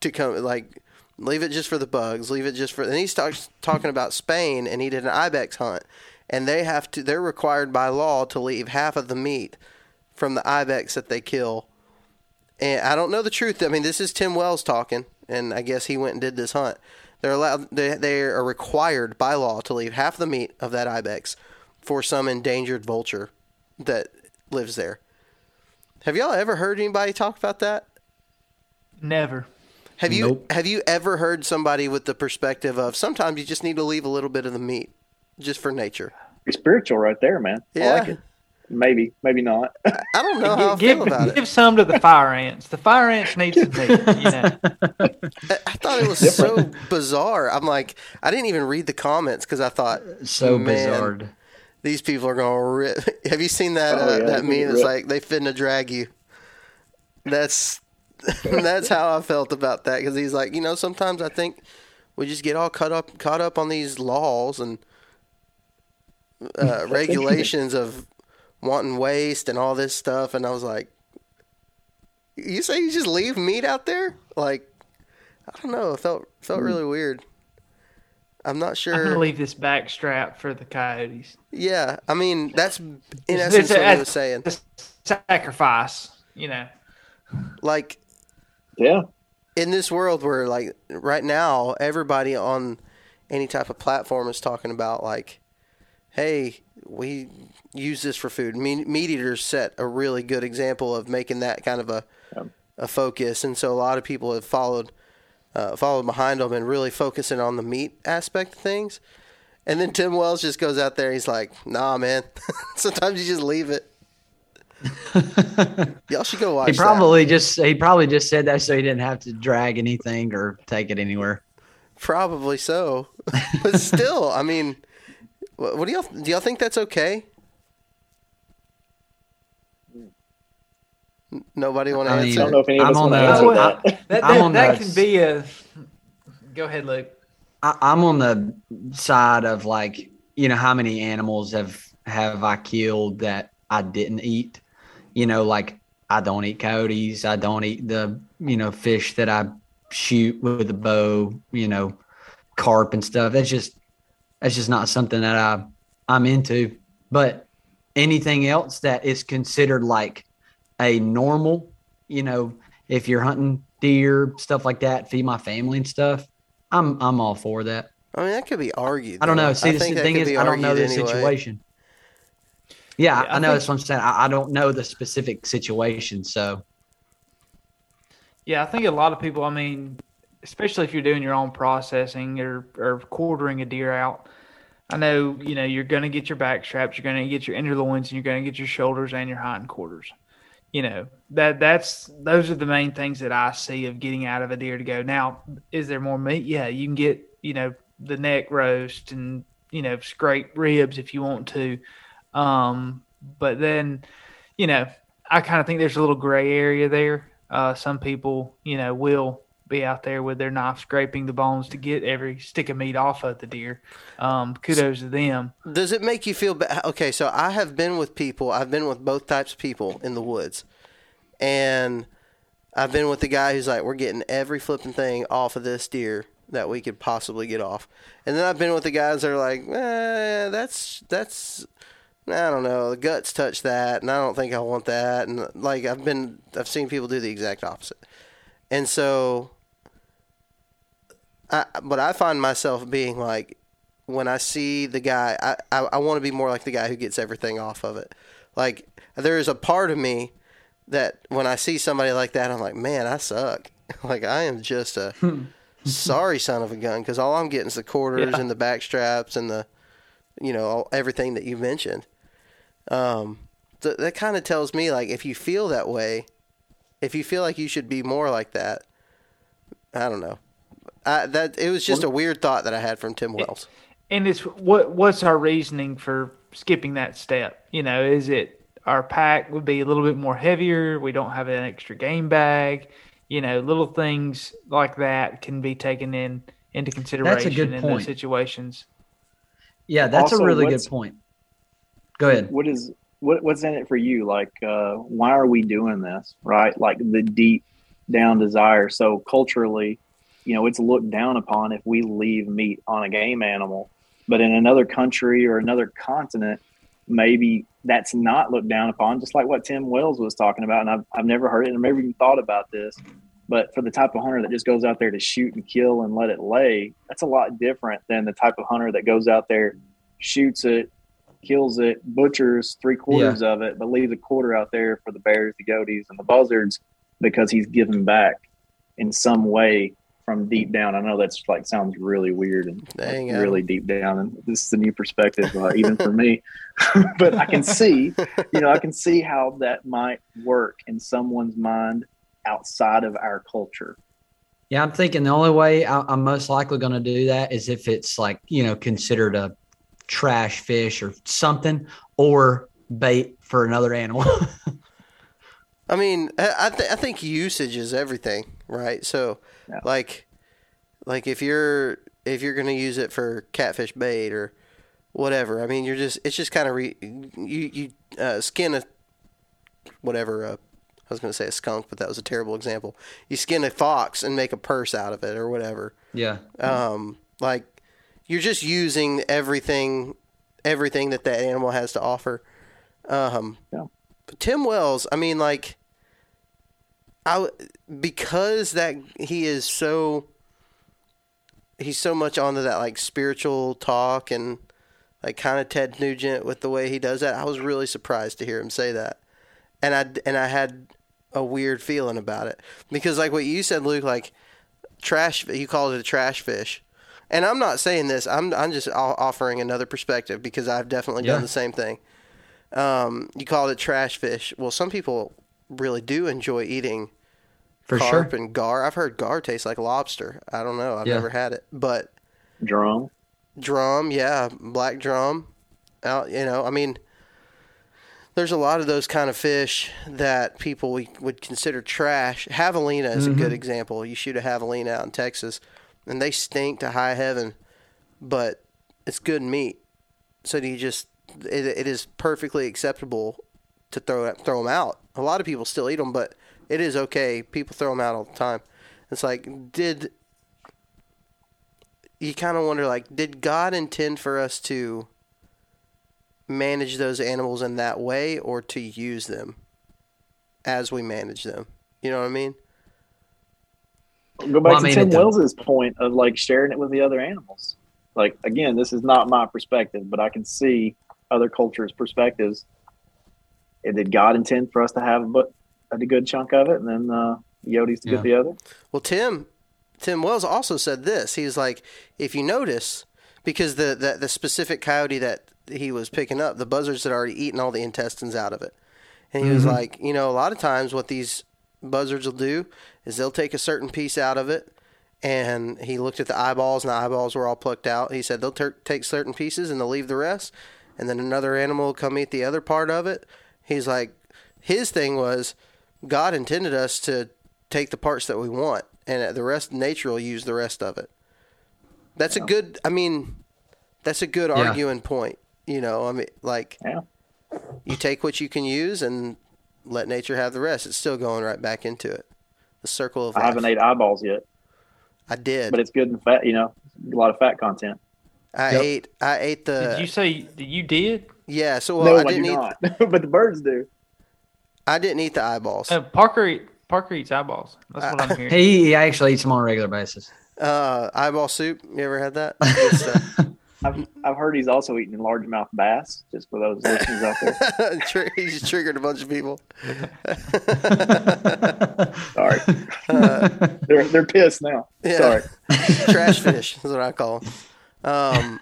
Speaker 1: to come like Leave it just for the bugs. Leave it just for. And he starts talking about Spain, and he did an ibex hunt, and they have to. They're required by law to leave half of the meat from the ibex that they kill. And I don't know the truth. I mean, this is Tim Wells talking, and I guess he went and did this hunt. They're allowed. They they are required by law to leave half the meat of that ibex for some endangered vulture that lives there. Have y'all ever heard anybody talk about that?
Speaker 2: Never.
Speaker 1: Have you nope. have you ever heard somebody with the perspective of sometimes you just need to leave a little bit of the meat just for nature?
Speaker 3: You're spiritual right there, man. Yeah. I like it. Maybe, maybe not.
Speaker 1: I don't know how
Speaker 2: give,
Speaker 1: I feel about
Speaker 2: give it. Give some to the fire ants. The fire ants need some meat. You know?
Speaker 1: I thought it was so bizarre. I'm like, I didn't even read the comments because I thought, so bizarre. These people are going to rip. Have you seen that oh, uh, yeah, that meme? It's like they finna drag you. That's that's how I felt about that because he's like, you know, sometimes I think we just get all caught up caught up on these laws and uh, regulations of wanting waste and all this stuff, and I was like, you say you just leave meat out there? Like, I don't know. It felt felt hmm. really weird. I'm not sure.
Speaker 2: I'm gonna leave this back strap for the coyotes.
Speaker 1: Yeah, I mean that's in essence what I was saying.
Speaker 2: Sacrifice, you know.
Speaker 1: Like
Speaker 3: yeah.
Speaker 1: In this world where like right now everybody on any type of platform is talking about like, hey, we use this for food. Meat, meat eaters set a really good example of making that kind of a yeah. a focus, and so a lot of people have followed uh, followed behind them and really focusing on the meat aspect of things. And then Tim Wells just goes out there. he's like, "Nah, man. Sometimes you just leave it." Y'all should go watch.
Speaker 4: He probably that. just he probably just said that so he didn't have to drag anything or take it anywhere.
Speaker 1: Probably so, but still, I mean, what, what do y'all do? Y'all think that's okay? Nobody want to answer. I don't know if any of us
Speaker 3: want to answer that.
Speaker 2: That, that, that can be a. Go ahead, Luke.
Speaker 4: I, I'm on the side of like, you know, how many animals have have I killed that I didn't eat? You know, like I don't eat coyotes. I don't eat the you know fish that I shoot with a bow. You know, carp and stuff. That's just that's just not something that I I'm into. But anything else that is considered like a normal, you know, if you're hunting deer, stuff like that, feed my family and stuff, I'm I'm all for that.
Speaker 1: I mean, that could be argued.
Speaker 4: I don't know. See,
Speaker 1: I
Speaker 4: the thing is, I don't know the
Speaker 1: anyway.
Speaker 4: situation. Yeah,
Speaker 2: Yeah, I
Speaker 4: I know
Speaker 2: think-
Speaker 4: that's what I'm saying. I, I don't know the specific situation, so
Speaker 2: Yeah, I think a lot of people. I mean, especially if you're doing your own processing or or quartering a deer out. I know you know you're going to get your back straps, you're going to get your inner loins, and you're going to get your shoulders and your hind quarters. You know that that's those are the main things that I see of getting out of a deer to go. Now, is there more meat? Yeah, you can get you know the neck roast and you know scrape ribs if you want to, um, but then you know I kind of think there's a little gray area there. Uh, some people, you know, will be out there with their knife scraping the bones to get every stick of meat off of the deer. Um, kudos to them.
Speaker 1: Does it make you feel bad? Okay, so I have been with people. I've been with both types of people in the woods, and I've been with the guy who's like, "We're getting every flipping thing off of this deer that we could possibly get off," and then I've been with the guys that are like, eh, "That's that's." I don't know. The guts touch that, and I don't think I want that. And like I've been, I've seen people do the exact opposite, and so, I, but I find myself being like, when I see the guy, I, I, I want to be more like the guy who gets everything off of it. Like there is a part of me that when I see somebody like that, I'm like, man, I suck. like I am just a sorry son of a gun because all I'm getting is the quarters
Speaker 2: Yeah.
Speaker 1: and the back straps and the, you know, all, everything that you mentioned. Um, th- that kind of tells me like if you feel that way, if you feel like you should be more like that, I don't know. I, that it was just a weird thought that I had from Tim Wells.
Speaker 2: And it's what what's our reasoning for skipping that step? You know, is it our pack would be a little bit more heavier? We don't have an extra game bag. You know, little things like that can be taken in into consideration
Speaker 4: good
Speaker 2: in those
Speaker 4: point.
Speaker 2: situations.
Speaker 4: yeah, that's
Speaker 3: Also,
Speaker 4: a really good point. Go ahead.
Speaker 3: What is what what's in it for you? Like, uh, why are we doing this? Right? Like the deep down desire. So culturally, you know, it's looked down upon if we leave meat on a game animal. But in another country or another continent, maybe that's not looked down upon. Just like what Tim Wells was talking about, and I've I've never heard it, and never even thought about this. But for the type of hunter that just goes out there to shoot and kill and let it lay, that's a lot different than the type of hunter that goes out there, shoots it, kills it, butchers three quarters of it, but leaves a quarter out there for the bears, the goatees, and the buzzards because he's given back in some way from deep down. I know that's like sounds really weird and
Speaker 1: Dang,
Speaker 3: like, really deep down, and this is a new perspective uh, even for me. but I can see, you know, I can see how that might work in someone's mind outside of our culture.
Speaker 4: Yeah, I'm thinking the only way I, I'm most likely going to do that is if it's like you know considered a trash fish or something, or bait for another animal.
Speaker 1: I mean, I th- I think usage is everything, right? So,
Speaker 3: Yeah.
Speaker 1: like, like if you're if you're gonna use it for catfish bait or whatever, I mean, you're just it's just kind of re- you you uh, skin a whatever. Uh, I was gonna say a skunk, but that was a terrible example. You skin a fox and make a purse out of it or whatever.
Speaker 4: yeah,
Speaker 1: Um, like you're just using everything, everything that that animal has to offer. Um,
Speaker 3: Yeah.
Speaker 1: Tim Wells, I mean, like, I because that he is so he's so much onto that like spiritual talk and like kind of Ted Nugent with the way he does that. I was really surprised to hear him say that, and I and I had a weird feeling about it because like what you said, Luke, like trash. You called it a trash fish, and I'm not saying this. I'm I'm just offering another perspective because I've definitely
Speaker 4: Yeah.
Speaker 1: done the same thing. Um, you called it trash fish. Well, some people really do enjoy eating
Speaker 4: for
Speaker 1: carp
Speaker 4: sure.
Speaker 1: and gar. I've heard gar tastes like lobster. I don't know. I've
Speaker 4: Yeah.
Speaker 1: never had it, but
Speaker 3: Drum.
Speaker 1: drum, yeah, black drum. Out, you know, I mean, there's a lot of those kind of fish that people we would consider trash. Javelina is a good example. You shoot a javelina out in Texas, and they stink to high heaven, but it's good meat. So do you just it, it is perfectly acceptable to throw throw them out. A lot of people still eat them, but it is okay. People throw them out all the time. It's like did you kind of wonder like did God intend for us to manage those animals in that way or to use them as we manage them? You know what I mean?
Speaker 3: Go back
Speaker 4: Well, I
Speaker 3: to
Speaker 4: mean,
Speaker 3: Tim
Speaker 4: it does-
Speaker 3: Wells's point of like sharing it with the other animals. Like again, this is not my perspective, but I can see other cultures' perspectives. And did God intend for us to have but a good chunk of it, and then uh, Yodi's to
Speaker 4: Yeah.
Speaker 3: get the other?
Speaker 1: Well, Tim Tim Wells also said this. He was like, if you notice, because the, the the specific coyote that he was picking up, the buzzards had already eaten all the intestines out of it, and he was like, you know, a lot of times what these buzzards will do is they'll take a certain piece out of it. And he looked at the eyeballs, and the eyeballs were all plucked out. He said they'll ter- take certain pieces and they'll leave the rest, and then another animal will come eat the other part of it. He's like, his thing was, God intended us to take the parts that we want, and the rest nature will use the rest of it. That's a good. I mean, that's a good
Speaker 4: Yeah.
Speaker 1: arguing point. You know, I mean, like
Speaker 3: Yeah.
Speaker 1: you take what you can use and let nature have the rest. It's still going right back into it. The circle of
Speaker 3: I
Speaker 1: life.
Speaker 3: haven't ate eyeballs yet,
Speaker 1: I did.
Speaker 3: but it's good and fat. You know, a lot of fat content.
Speaker 1: I
Speaker 4: Yep.
Speaker 1: ate. I ate the.
Speaker 2: did you say that you did?
Speaker 1: yeah. So well,
Speaker 3: no,
Speaker 1: I
Speaker 3: I
Speaker 1: didn't eat.
Speaker 3: not. but the birds do.
Speaker 1: I didn't eat the eyeballs.
Speaker 2: Uh, Parker eat, Parker eats eyeballs. That's what I'm hearing.
Speaker 4: He, he actually eats them on a regular basis.
Speaker 1: Uh, eyeball soup. You ever had that? Good stuff.
Speaker 3: I've, I've heard he's also eating largemouth bass. Just for those listeners out there.
Speaker 1: He's triggered a bunch of people.
Speaker 3: Sorry, they're they're pissed now.
Speaker 1: Yeah.
Speaker 3: Sorry,
Speaker 1: Trash fish is what I call them. Um,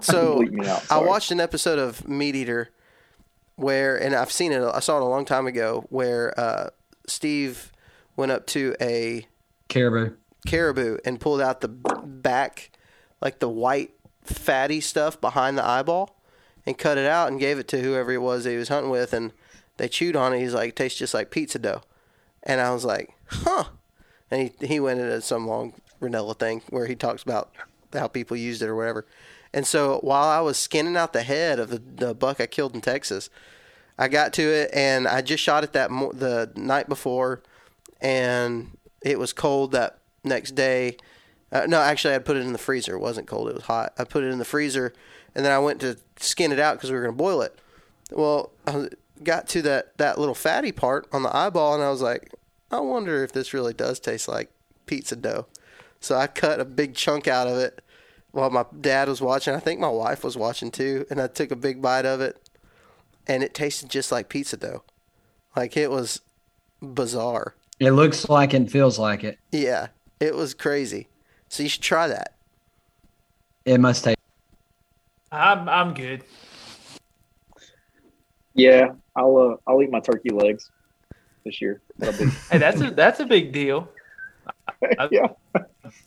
Speaker 1: so
Speaker 3: out.
Speaker 1: I watched an episode of MeatEater where, and I've seen it. I saw it a long time ago where uh, Steve went up to a
Speaker 4: Caribou.
Speaker 1: caribou and pulled out the back, like the white fatty stuff behind the eyeball, and cut it out and gave it to whoever it was that he was hunting with, and they chewed on it. He's like, tastes just like pizza dough, and I was like, huh. And he he went into some long Rinella thing where he talks about how people used it or whatever. And so while I was skinning out the head of the, the buck I killed in Texas, I got to it and I just shot it that mo- the night before, and it was cold that next day. Uh, no, actually, I put it in the freezer. It wasn't cold; it was hot. I put it in the freezer, and then I went to skin it out because we were going to boil it. Well, I got to that that little fatty part on the eyeball, and I was like, I wonder if this really does taste like pizza dough. So I cut a big chunk out of it while my dad was watching. I think my wife was watching too, and I took a big bite of it, and it tasted just like pizza dough. Like it was bizarre.
Speaker 4: It looks like and feels like it.
Speaker 1: Yeah, it was crazy. So you should try that.
Speaker 4: It must take.
Speaker 2: I'm I'm good.
Speaker 3: Yeah, I'll uh, I'll eat my turkey legs this year. Be
Speaker 2: Hey, that's a that's a big deal.
Speaker 3: yeah.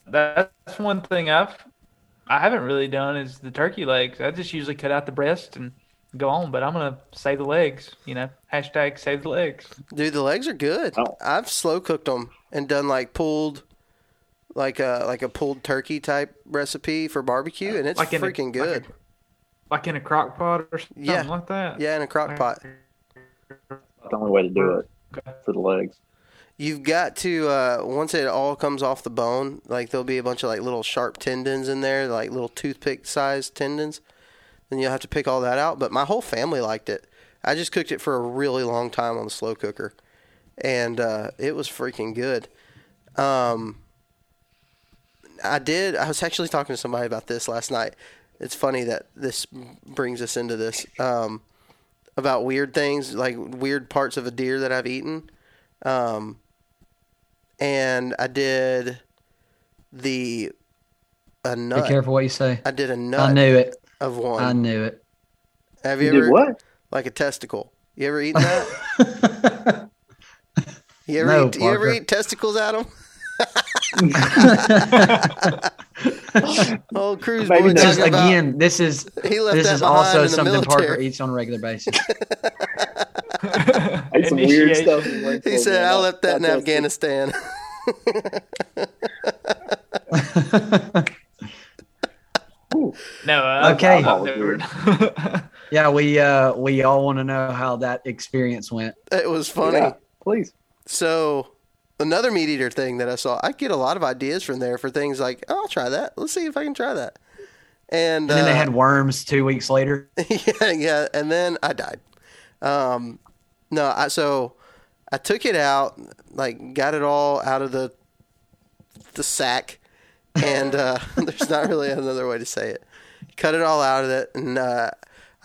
Speaker 2: That's one thing I've I haven't really done is the turkey legs. I just usually cut out the breast and go on, but I'm gonna save the legs. You know, hashtag save the legs.
Speaker 1: Dude, the legs are good.
Speaker 3: Oh.
Speaker 1: I've slow cooked them and done like pulled, like a like a pulled turkey type recipe for barbecue, and it's
Speaker 2: Like in a-
Speaker 1: freaking
Speaker 2: like
Speaker 1: good.
Speaker 2: Like in a crock pot or something
Speaker 1: Yeah.
Speaker 2: like that.
Speaker 1: yeah, in a crock pot.
Speaker 3: the only way to do it for the legs.
Speaker 1: You've got to uh, once it all comes off the bone, like there'll be a bunch of like little sharp tendons in there, like little toothpick sized tendons. Then you'll have to pick all that out. But my whole family liked it. I just cooked it for a really long time on the slow cooker, and uh, it was freaking good. Um, I did. I was actually talking to somebody about this last night. It's funny that this brings us into this um, about weird things, like weird parts of a deer that I've eaten. Um, and I did the a
Speaker 4: Be careful what you say.
Speaker 1: I did a
Speaker 4: I
Speaker 1: nut I
Speaker 4: knew it.
Speaker 1: of one.
Speaker 4: I knew it.
Speaker 1: Have
Speaker 3: You
Speaker 1: you, ever
Speaker 3: did what?
Speaker 1: like a testicle? You ever eaten that? You ever
Speaker 4: No,
Speaker 1: eat, you ever eat testicles, Adam? Old cruise boy
Speaker 3: not.
Speaker 4: Just
Speaker 1: talking about
Speaker 4: again, this is
Speaker 1: he left
Speaker 4: this
Speaker 1: that
Speaker 4: is
Speaker 1: behind
Speaker 4: also
Speaker 1: in the
Speaker 4: something
Speaker 1: military.
Speaker 4: Parker eats on a regular basis.
Speaker 3: I ate some weird
Speaker 2: Initiation.
Speaker 3: stuff. in Waynesville,
Speaker 1: He said,
Speaker 3: man.
Speaker 1: "I left that in
Speaker 3: That's-
Speaker 1: Afghanistan."
Speaker 2: No. Uh,
Speaker 4: Okay.
Speaker 2: I've, I've never.
Speaker 4: Yeah, we uh we all want to know how that experience went.
Speaker 1: It was funny.
Speaker 3: Yeah, please.
Speaker 1: So another meat eater thing that I saw, I get a lot of ideas from there for things like, oh, I'll try that. Let's see if I can try that. And,
Speaker 4: And then they
Speaker 1: uh,
Speaker 4: had worms two weeks later.
Speaker 1: yeah, yeah, and then I died. Um, no, I so I took it out, like got it all out of the the sack, and uh, there's not really another way to say it. Cut it all out of it, and uh,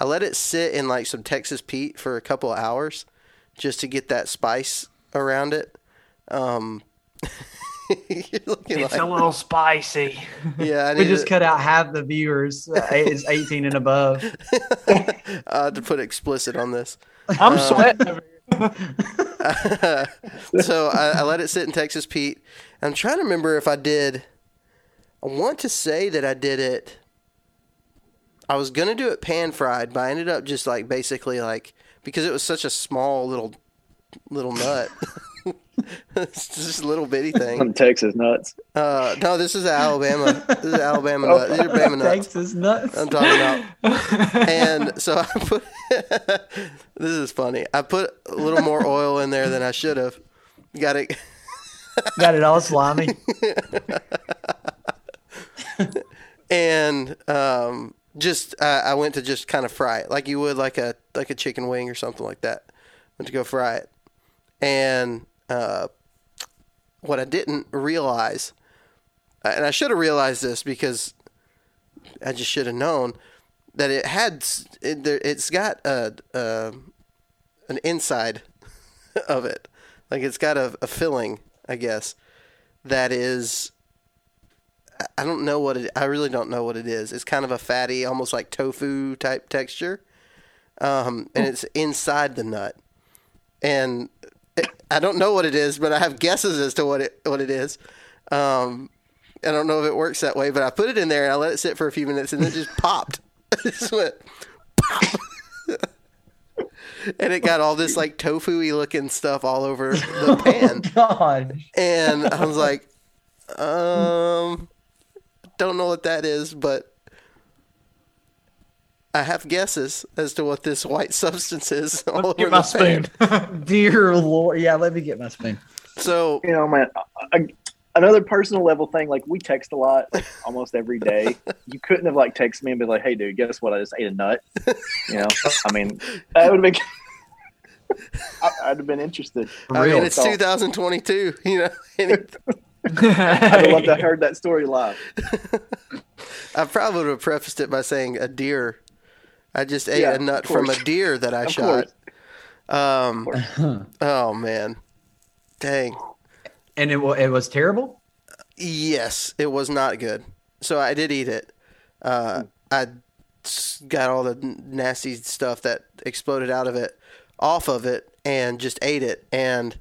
Speaker 1: I let it sit in like some Texas Pete for a couple of hours, just to get that spice around it. Um, you're
Speaker 2: it's
Speaker 1: like,
Speaker 2: a little spicy.
Speaker 1: yeah, I
Speaker 4: We just
Speaker 1: to,
Speaker 4: cut out half the viewers. Uh, is 18 and above.
Speaker 1: uh, to put explicit on this.
Speaker 2: I'm sweating.
Speaker 1: so I, I let it sit in Texas Pete. I'm trying to remember if I did. I want to say that I did it. I was gonna do it pan fried, but I ended up just like basically like because it was such a small little little nut. It's just a little bitty thing.
Speaker 3: Some Texas nuts.
Speaker 1: Uh, no, this is Alabama. This is Alabama nut. These are Bama nuts.
Speaker 4: Texas nuts.
Speaker 1: I'm talking about. and so I put. this is funny. I put a little more oil in there than I should have. Got it.
Speaker 4: Got it all slimy.
Speaker 1: and um, just uh, I went to just kind of fry it like you would like a like a chicken wing or something like that. Went to go fry it, and uh, what I didn't realize, and I should have realized this because I just should have known that it had it, it's got a, a an inside of it, like it's got a, a filling, I guess, that is I don't know what it. I really don't know what it is. It's kind of a fatty, almost like tofu type texture, um, and it's inside the nut. And I don't know what it is, but I have guesses as to what it what it is. Um, I don't know if it works that way, but I put it in there and I let it sit for a few minutes, and it just popped. it just went pop. and it got all this like tofu-y looking stuff all over the pan.
Speaker 4: God.
Speaker 1: And I was like, um, don't know what that is, but I have guesses as to what this white substance is. all
Speaker 2: Let's get
Speaker 1: over
Speaker 2: my
Speaker 1: the pan.
Speaker 2: spoon.
Speaker 4: Dear Lord. Yeah, let me get my spoon.
Speaker 1: So
Speaker 3: You know, man. I, another personal level thing, like we text a lot, like almost every day. You couldn't have like texted me and be like, "Hey, dude, guess what? I just ate a nut." You know, I mean, that would have been. I, I'd have been interested.
Speaker 1: I mean, it's
Speaker 3: talk.
Speaker 1: 2022. You know, it,
Speaker 3: I'd love to have heard that story live.
Speaker 1: I probably would have prefaced it by saying a deer. I just ate
Speaker 3: Yeah,
Speaker 1: a nut from a deer that I
Speaker 3: Of
Speaker 1: shot.
Speaker 3: course.
Speaker 1: Um, oh man, dang.
Speaker 4: And it, wa- it was terrible?
Speaker 1: Yes, it was not good. So I did eat it. Uh, I s- got all the nasty stuff that exploded out of it off of it and just ate it and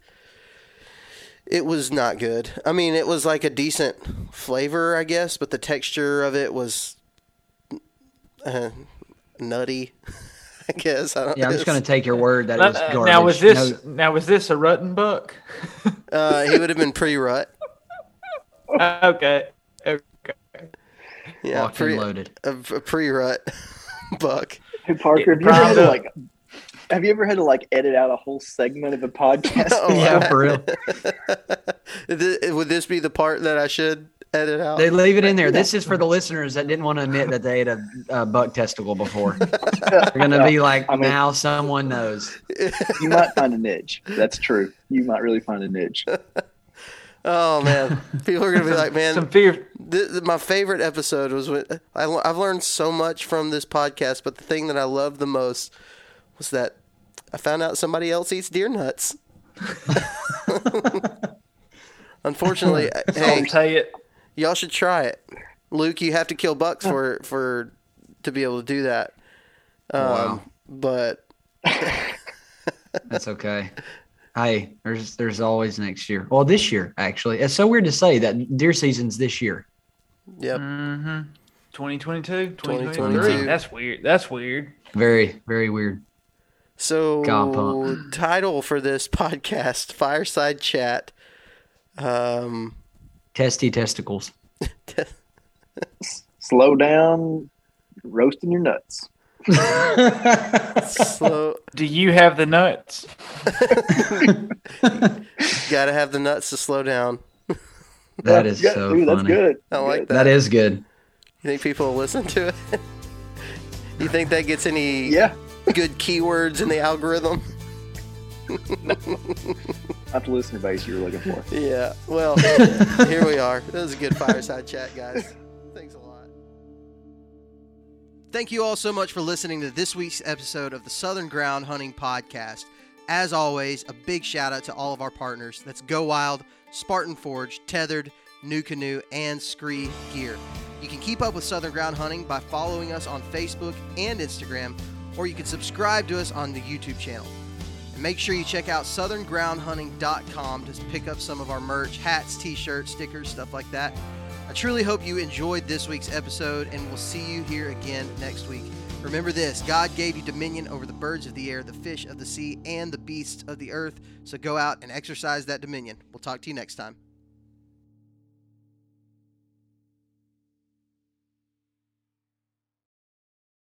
Speaker 1: it was not good. I mean, it was like a decent flavor, I guess, but the texture of it was uh, nutty. I guess I don't.
Speaker 4: Yeah, I'm just going to take your word that it was garbage.
Speaker 2: now was this
Speaker 4: No-
Speaker 2: now was this a rutting buck?
Speaker 1: Uh, he would have been pre-rut.
Speaker 2: okay. Okay.
Speaker 1: Yeah,
Speaker 4: locked
Speaker 1: pre,
Speaker 4: and loaded.
Speaker 1: a, a pre-rut buck.
Speaker 3: Hey Parker, have you ever had to like? Have you ever had to like edit out a whole segment of a podcast?
Speaker 1: Oh,
Speaker 4: yeah, for real.
Speaker 1: Would this be the part that I should edit out?
Speaker 4: They leave it in there. This is for the listeners that didn't want to admit that they ate a, a buck testicle before. They're going to be like,
Speaker 3: I mean-
Speaker 4: now someone knows.
Speaker 3: you might find a niche. That's true. You might really find a niche.
Speaker 1: Oh man, people are gonna be like, man,
Speaker 2: Some fear.
Speaker 1: th- th- my favorite episode was when I, l- I've learned so much from this podcast, but the thing that I loved the most was that I found out somebody else eats deer nuts. Unfortunately, hey,
Speaker 2: I'll say it.
Speaker 1: Y'all should try it. Luke, you have to kill bucks for for to be able to do that. Um,
Speaker 4: Wow.
Speaker 1: But
Speaker 4: That's okay. Hey, there's there's always next year. Well, this year actually. It's so weird to say that deer season's this year.
Speaker 1: yep,
Speaker 2: Mm-hmm. 2022, 2023.
Speaker 1: 2022.
Speaker 2: That's weird. That's weird.
Speaker 4: Very very weird.
Speaker 1: So,
Speaker 4: God
Speaker 1: title for this podcast: Fireside Chat. Um,
Speaker 4: Testy testicles.
Speaker 3: slow down roasting your nuts.
Speaker 1: Slow.
Speaker 2: Do you have the nuts?
Speaker 1: Got to have the nuts to slow down.
Speaker 4: that is
Speaker 3: Yeah,
Speaker 4: so
Speaker 3: ooh,
Speaker 4: funny.
Speaker 3: That's good.
Speaker 1: I like
Speaker 3: Good.
Speaker 1: that.
Speaker 4: That is good.
Speaker 1: You think people will listen to it? you think that gets any
Speaker 3: Yeah.
Speaker 1: good keywords in the algorithm?
Speaker 3: Not the listener base you were looking for.
Speaker 1: Yeah. Well, here we are. That was a good fireside chat, guys. Thanks a lot. Thank you all so much for listening to this week's episode of the Southern Ground Hunting Podcast. As always, a big shout out to all of our partners. That's Go Wild, Spartan Forge, Tethered, NuCanoe, and Scree Gear. You can keep up with Southern Ground Hunting by following us on Facebook and Instagram, or you can subscribe to us on the YouTube channel. Make sure you check out southerngroundhunting.com to pick up some of our merch hats, t shirts, stickers, stuff like that. I truly hope you enjoyed this week's episode, and we'll see you here again next week. Remember this God gave you dominion over the birds of the air, the fish of the sea, and the beasts of the earth. So go out and exercise that dominion. We'll talk to you next time.